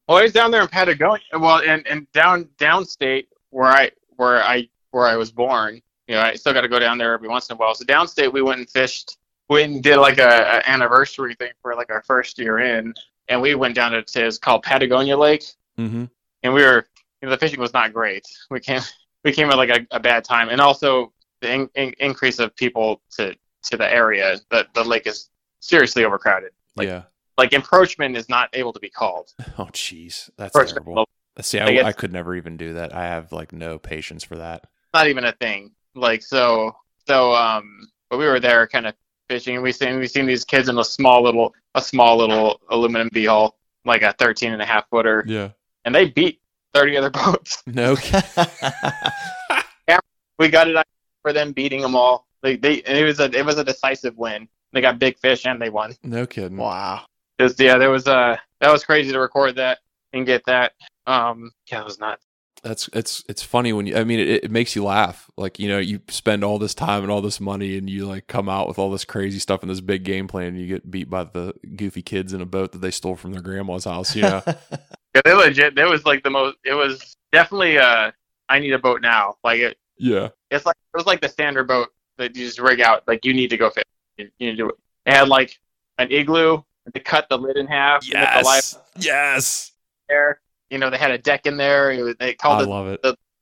Well, he's down there in Patagonia. Well, and, and down downstate where I where I where I was born. You know, I still got to go down there every once in a while. So downstate, we went and fished. We went and did like a, a anniversary thing for like our first year in, and we went down to, to it's called Patagonia Lake, mm-hmm. and we were you know the fishing was not great. We came we came at like a, a bad time, and also the in, in, increase of people to to the area. The the lake is seriously overcrowded. Like, yeah Like encroachment is not able to be called. oh jeez that's terrible see I, I I could never even do that i have like no patience for that not even a thing. Like so so um but we were there kind of fishing and we seen we seen these kids in a small little a small little aluminum beehole, like a 13 and a half footer, yeah and they beat 30 other boats. no We got it for them beating them all. Like they and it was a it was a decisive win. They got big fish and they won. no kidding wow. Just yeah, there was uh that was crazy to record that and get that. Um yeah, it was nuts. That's it's it's funny when you I mean it, it makes you laugh like you know you spend all this time and all this money and you like come out with all this crazy stuff and this big game plan and you get beat by the goofy kids in a boat that they stole from their grandma's house you know Yeah, they legit. That was like the most. It was definitely uh. I need a boat now. Like it. yeah It's like it was like the standard boat that you just rig out. Like you need to go fish. You, you need to do it. It had like an igloo to cut the lid in half. to the life yes yes there. You know, they had a deck in there. It was, they I called it love it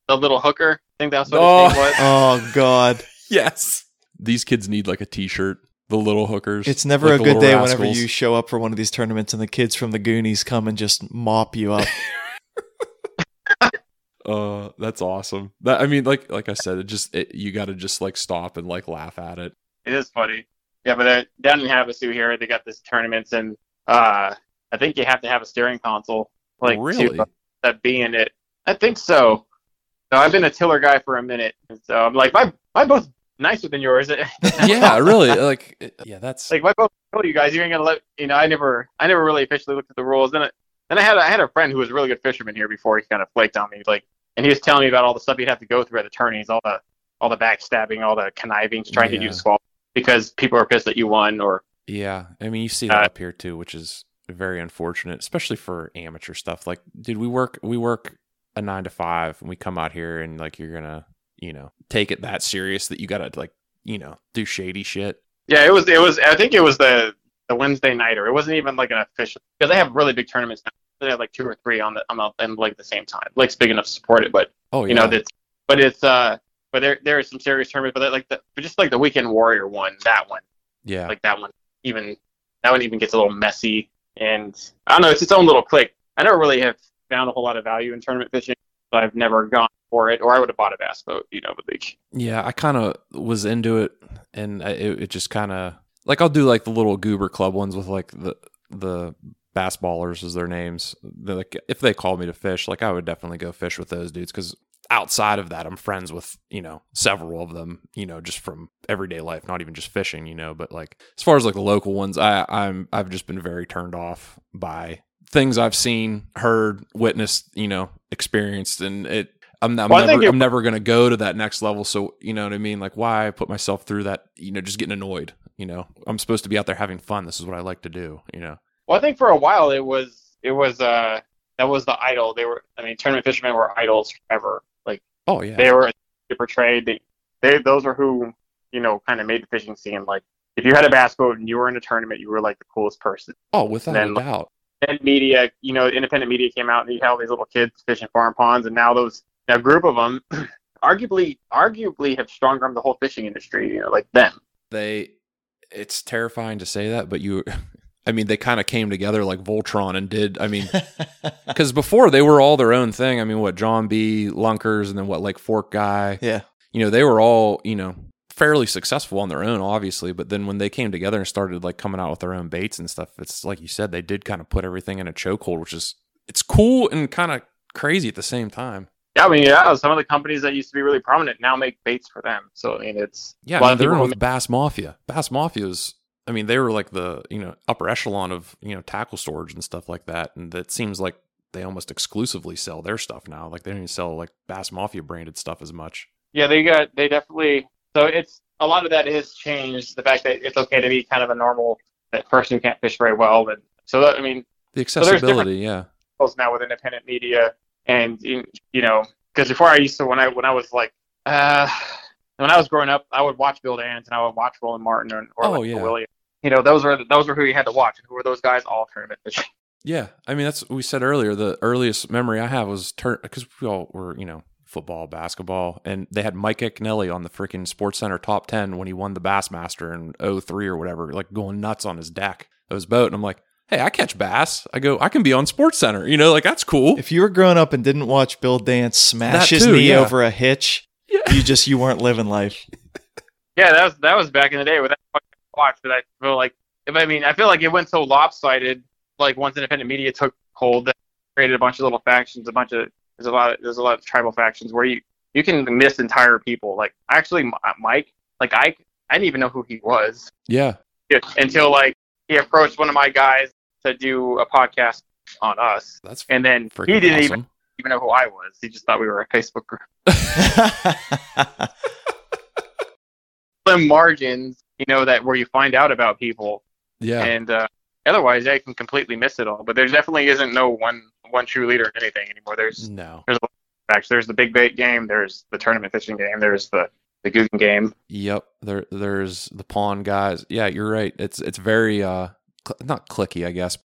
the little hooker. I think that's what Oh. his name was. Oh God. yes these kids need like a t-shirt the little hookers It's never like a good little day whenever you show up for one of these tournaments and the kids from the Goonies come and just mop you up. uh that's awesome that I mean like like I said it just it, you got to just like stop and like laugh at it It is funny. Yeah, but uh, down in Havasu here, they got this tournaments, and uh, I think you have to have a steering console, like really to, that be in it. I think so. So I've been a tiller guy for a minute, and so I'm like, my my boat's nicer than yours. yeah really like yeah that's like my boat. Told you guys, you ain't gonna let you know. I never, I never really officially looked at the rules. Then, I, then I had, I had a friend who was a really good fisherman here before he kind of flaked on me, like, and he was telling me about all the stuff he'd have to go through at the tourneys, all the, all the backstabbing, all the conniving trying to try and get you to squall because people are pissed that you won, or Yeah, I mean, you see that Uh, up here too, which is very unfortunate, especially for amateur stuff. Like, dude, we work we work a nine to five, and we come out here and like you're gonna, you know, take it that serious that you gotta like, you know, do shady shit. Yeah, it was. It was. I think it was the the Wednesday nighter. It wasn't even like an official because they have really big tournaments now. They have like two or three on the on the and like the same time. Lake's big enough to support it, but Oh, yeah. you know that's. But it's uh. But there there are some serious tournaments. But like the but just like the Weekend Warrior one, that one, yeah, like that one, even that one even gets a little messy. And I don't know. It's its own little clique. I never really have found a whole lot of value in tournament fishing. So I've never gone for it, or I would have bought a bass boat. You know, but like yeah. I kind of was into it, and I, it, it just kind of like I'll do like the little goober club ones with like the the bass ballers as their names. They're like if they called me to fish, like I would definitely go fish with those dudes because outside of that, I'm friends with you know several of them. You know, just from everyday life, not even just fishing. You know, but like as far as like the local ones, I I'm I've just been very turned off by things I've seen, heard, witnessed. You know, experienced, and it. I'm, I'm Well, never I'm never gonna go to that next level. So you know what I mean? Like why put myself through that? You know, just getting annoyed. You know, I'm supposed to be out there having fun. This is what I like to do. You know. Well, I think for a while it was it was uh that was the idol. They were I mean tournament fishermen were idols forever. Oh yeah. they were portrayed. They, they those are who you know kind of made the fishing scene. Like if you had a bass boat and you were in a tournament, you were like the coolest person. oh, without then, a doubt. And media, you know, independent media came out and you had all these little kids fishing farm ponds, and now those now a group of them, arguably arguably have strong armed the whole fishing industry. You know, like them. They. It's terrifying to say that, but you. I mean, they kind of came together like Voltron and did. I mean, because before they were all their own thing. I mean, what John B. Lunkers and then what like Fork Guy. Yeah. You know, they were all you know fairly successful on their own, obviously. But then when they came together and started like coming out with their own baits and stuff, it's like you said, they did kind of put everything in a chokehold, which is it's cool and kind of crazy at the same time. Yeah, I mean, yeah, some of the companies that used to be really prominent now make baits for them. So I mean, it's Yeah, a lot I mean, of they're people in with Bass Mafia. Bass Mafia is, I mean, they were like the you know upper echelon of you know tackle storage and stuff like that, and it seems like they almost exclusively sell their stuff now. Like they don't even sell like Bass Mafia branded stuff as much. Yeah, they got they definitely. So it's a lot of that has changed. The fact that it's okay to be kind of a normal person who can't fish very well, and so that, I mean, The accessibility, yeah, goes now with independent media, and you you know, because before I used to when I when I was like, uh, when I was growing up, I would watch Bill Dance and I would watch Roland Martin or, or Oh, like yeah. Bill Williams. You know, those were those were who you had to watch, and who were those guys? All tournament fishing. yeah. I mean, that's what we said earlier. The earliest memory I have was turn because we all were you know football, basketball, and they had Mike Iaconelli on the freaking Sports Center top ten when he won the Bassmaster in 03 or whatever, like going nuts on his deck of his boat, and I'm like. Hey, I catch bass. I go. I can be on Sports Center. You know, like that's cool. If you were growing up and didn't watch Bill Dance smash That his too, knee yeah. over a hitch, Yeah. you just you weren't living life. Yeah, that was that was back in the day with that fucking watch. But I feel like, if I mean, I feel like it went so lopsided. Like once independent media took hold, that created a bunch of little factions. A bunch of there's a lot of, there's a lot of tribal factions where you you can miss entire people. Like actually, uh, Mike, like I I didn't even know who he was Yeah, until like he approached one of my guys to do a podcast on us, that's and then freaking he didn't awesome. even even know who I was. He just thought we were a Facebook group. Slim margins, you know, that where you find out about people. Yeah, and uh, otherwise I can completely miss it all. But there definitely isn't no one one true leader in anything anymore. There's no. facts. There's the big bait game. There's the tournament fishing game. There's the the Googan game. Yep. There there's the pawn guys. Yeah, you're right. It's it's very uh cl- not clicky, I guess.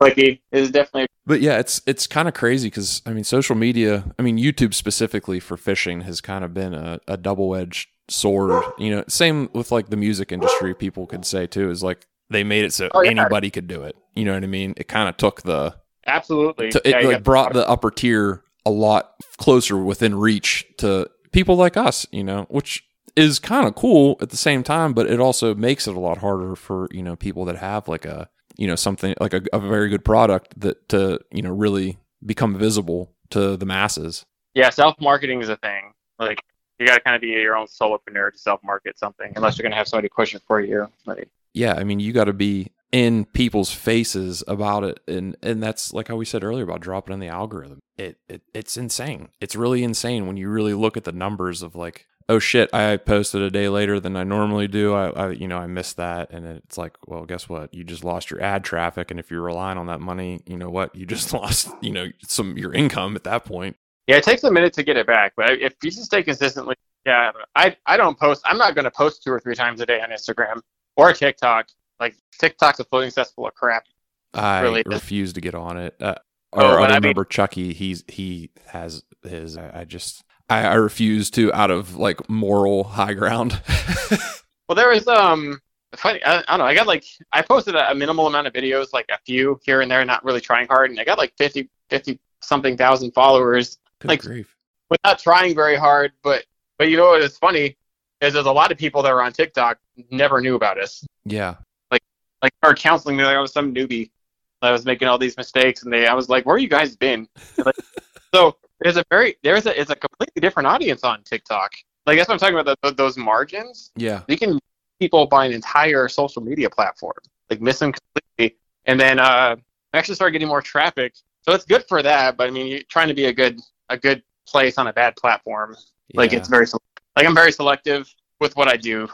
Clicky is definitely But yeah, it's it's kind of crazy cuz I mean social media, I mean YouTube specifically for fishing has kind of been a, a double-edged sword. You know, same with like the music industry people could say too is like they made it so Oh, yeah. anybody could do it. You know what I mean? It kind of took the absolutely. to, it you like brought the upper tier a lot closer within reach to people like us, you know, which is kind of cool at the same time, but it also makes it a lot harder for, you know, people that have like a, you know, something like a, a very good product that to, you know, really become visible to the masses. yeah, self marketing is a thing. Like you got to kind of be your own solopreneur to self market something, unless you're gonna have somebody push it for you. Like, Yeah, I mean, you got to be in people's faces about it and and that's like how we said earlier about dropping in the algorithm. It, it it's insane. It's really insane when you really look at the numbers of like, oh shit, I posted a day later than I normally do. I, I you know, I missed that and it's like, well, guess what? You just lost your ad traffic and if you're relying on that money, you know what? You just lost, you know, some your income at that point. yeah, it takes a minute to get it back, but if you just stay consistently, yeah, I I don't post. I'm not gonna post two or three times a day on Instagram or TikTok. Like TikTok's a floating cesspool of crap. I Really refuse to get on it. Uh, Oh, or but I I mean- remember Chucky. He's he has his. I, I just I, I refuse to out of like moral high ground. Well, there was um funny. I, I don't know. I got like I posted a, a minimal amount of videos, like a few here and there, not really trying hard, and I got like 50, 50 something thousand followers Good Like- grief. without trying very hard. But but you know what is funny is there's a lot of people that are on TikTok never knew about us. Yeah, Like like our counseling me like I was some newbie. I was making all these mistakes, and they I was like, where you guys been? Like, so there's a very there's a it's a completely different audience on TikTok. Like that's what I'm talking about. The, those margins. yeah, you can people buy an entire social media platform, like miss them completely, and then uh, actually start getting more traffic. So it's good for that. But I mean, you're trying to be a good a good place on a bad platform. Like it's very like I'm very selective with what I do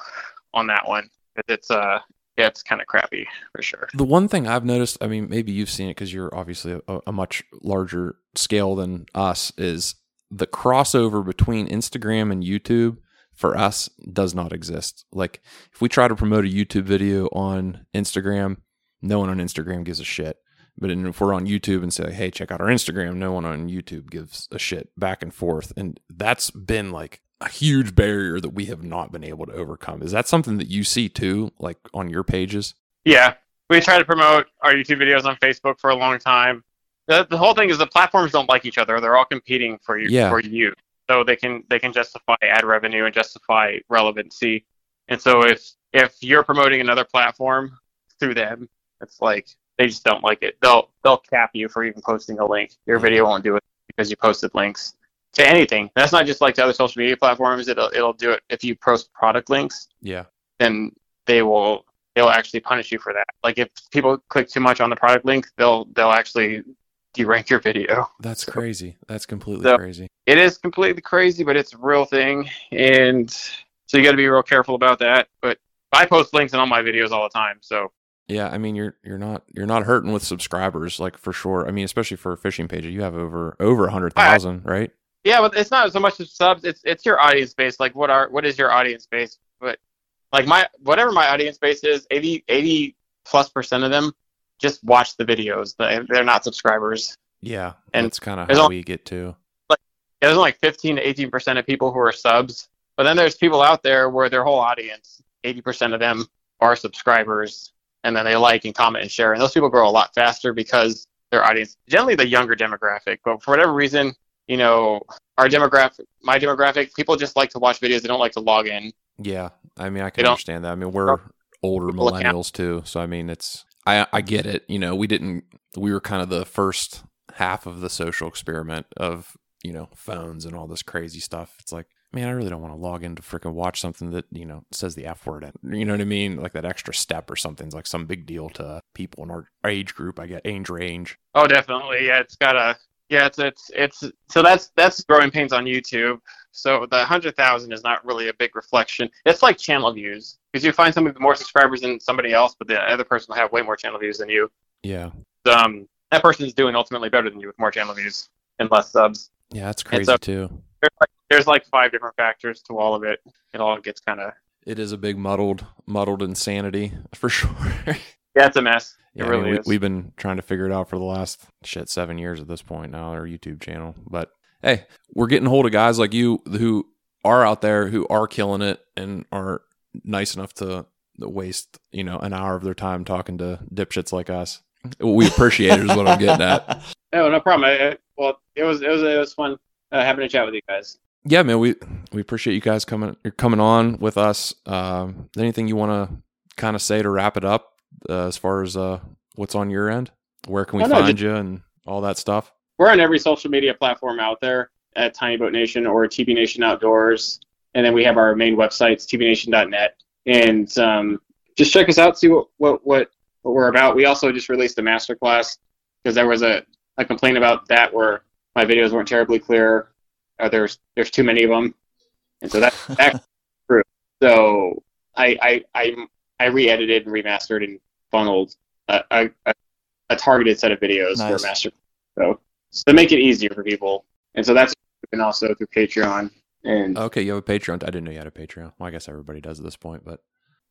on that one. It's uh yeah, it's kind of crappy for sure. The one thing I've noticed, I mean, maybe you've seen it because you're obviously a, a much larger scale than us, is the crossover between Instagram and YouTube for us does not exist. Like, if we try to promote a YouTube video on Instagram, no one on Instagram gives a shit. But if we're on YouTube and say, hey, check out our Instagram, no one on YouTube gives a shit back and forth. And that's been like a huge barrier that we have not been able to overcome. Is that something that you see too, like on your pages? Yeah, we try to promote our YouTube videos on Facebook for a long time. The, the whole thing is the platforms don't like each other. They're all competing for you Yeah. for you. So they can they can justify ad revenue and justify relevancy. And so if if you're promoting another platform through them, it's like they just don't like it. They'll they'll cap you for even posting a link. Your mm-hmm. video won't do it because you posted links to anything. That's not just like to other social media platforms. It'll it'll do it if you post product links Yeah. then they will they'll actually punish you for that. Like if people click too much on the product link, they'll they'll actually derank your video. That's crazy. That's completely So- crazy. It is completely crazy, but it's a real thing, and so you got to be real careful about that. But I post links in all my videos all the time, so Yeah, I mean you're you're not you're not hurting with subscribers like for sure. I mean especially for a fishing page, you have over over a hundred thousand, right? Yeah. But it's not so much the subs; it's it's your audience base. Like what are what is your audience base? But like my whatever my audience base is, 80, 80 plus percent of them just watch the videos. They- They're not subscribers. Yeah, And that's kind of how al- we get to. Yeah, there's only like 15 to 18 percent of people who are subs, but then there's people out there where their whole audience, 80 percent of them are subscribers, and then they like and comment and share, and those people grow a lot faster because their audience, generally the younger demographic, but for whatever reason, you know, our demographic, my demographic, people just like to watch videos. They don't like to log in. Yeah, I mean I can understand that. I mean we're older millennials too, so I mean it's I I get it. You know, we didn't we were kind of the first half of the social experiment of you know phones and all this crazy stuff. It's like man, I really don't want to log in to freaking watch something that you know says the f word. in- You know what I mean? Like that extra step or something's like some big deal to people in our age group. I get age range. Oh, definitely. Yeah, it's got a yeah, it's it's it's so that's that's growing pains on YouTube. So the hundred thousand is not really a big reflection. It's like channel views because you find somebody with more subscribers than somebody else, but the other person will have way more channel views than you. Yeah, Um, that person is doing ultimately better than you with more channel views and less subs. yeah, that's crazy so- too. There's like, there's like five different factors to all of it. It all gets kind of It is a big muddled muddled insanity for sure. yeah, it's a mess. It Yeah, I mean, we, is. we've been trying to figure it out for the last shit seven years at this point now, our YouTube channel. But hey, we're getting hold of guys like you who are out there who are killing it and are nice enough to waste you know an hour of their time talking to dipshits like us. We appreciate it is what I'm getting at. No, no problem. I, I- well, it was it was it was fun uh, having a chat with you guys. Yeah, man, we we appreciate you guys coming you're coming on with us. Um, anything you want to kind of say to wrap it up uh, as far as uh, what's on your end? Where can we no, find just- you and all that stuff? we're on every social media platform out there at Tiny Boat Nation or TB Nation Outdoors. And then we have our main websites, tbnation.net. And um, just check us out, see what, what, what, what we're about. We also just released a masterclass because there was a, a complaint about that where my videos weren't terribly clear. Uh, there's there's too many of them. And so that, that's true. So I, I, I, I re-edited and remastered and funneled a, a, a- targeted set of videos for Nice. a master. So so to make it easier for people. And so that's and also through Patreon. And Okay, you have a Patreon. I didn't know you had a Patreon. Well, I guess everybody does at this point, but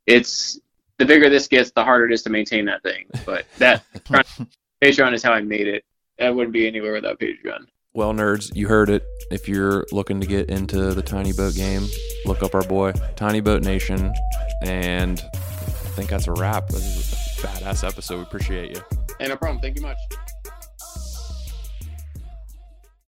it's the bigger this gets, the harder it is to maintain that thing. But that Patreon is how I made it. I wouldn't be anywhere without Patreon. well, nerds, you heard it. If you're looking to get into the tiny boat game, look up our boy Tiny Boat Nation, and think that's a wrap. This is a badass episode. We appreciate you. Hey, no problem. Thank you much.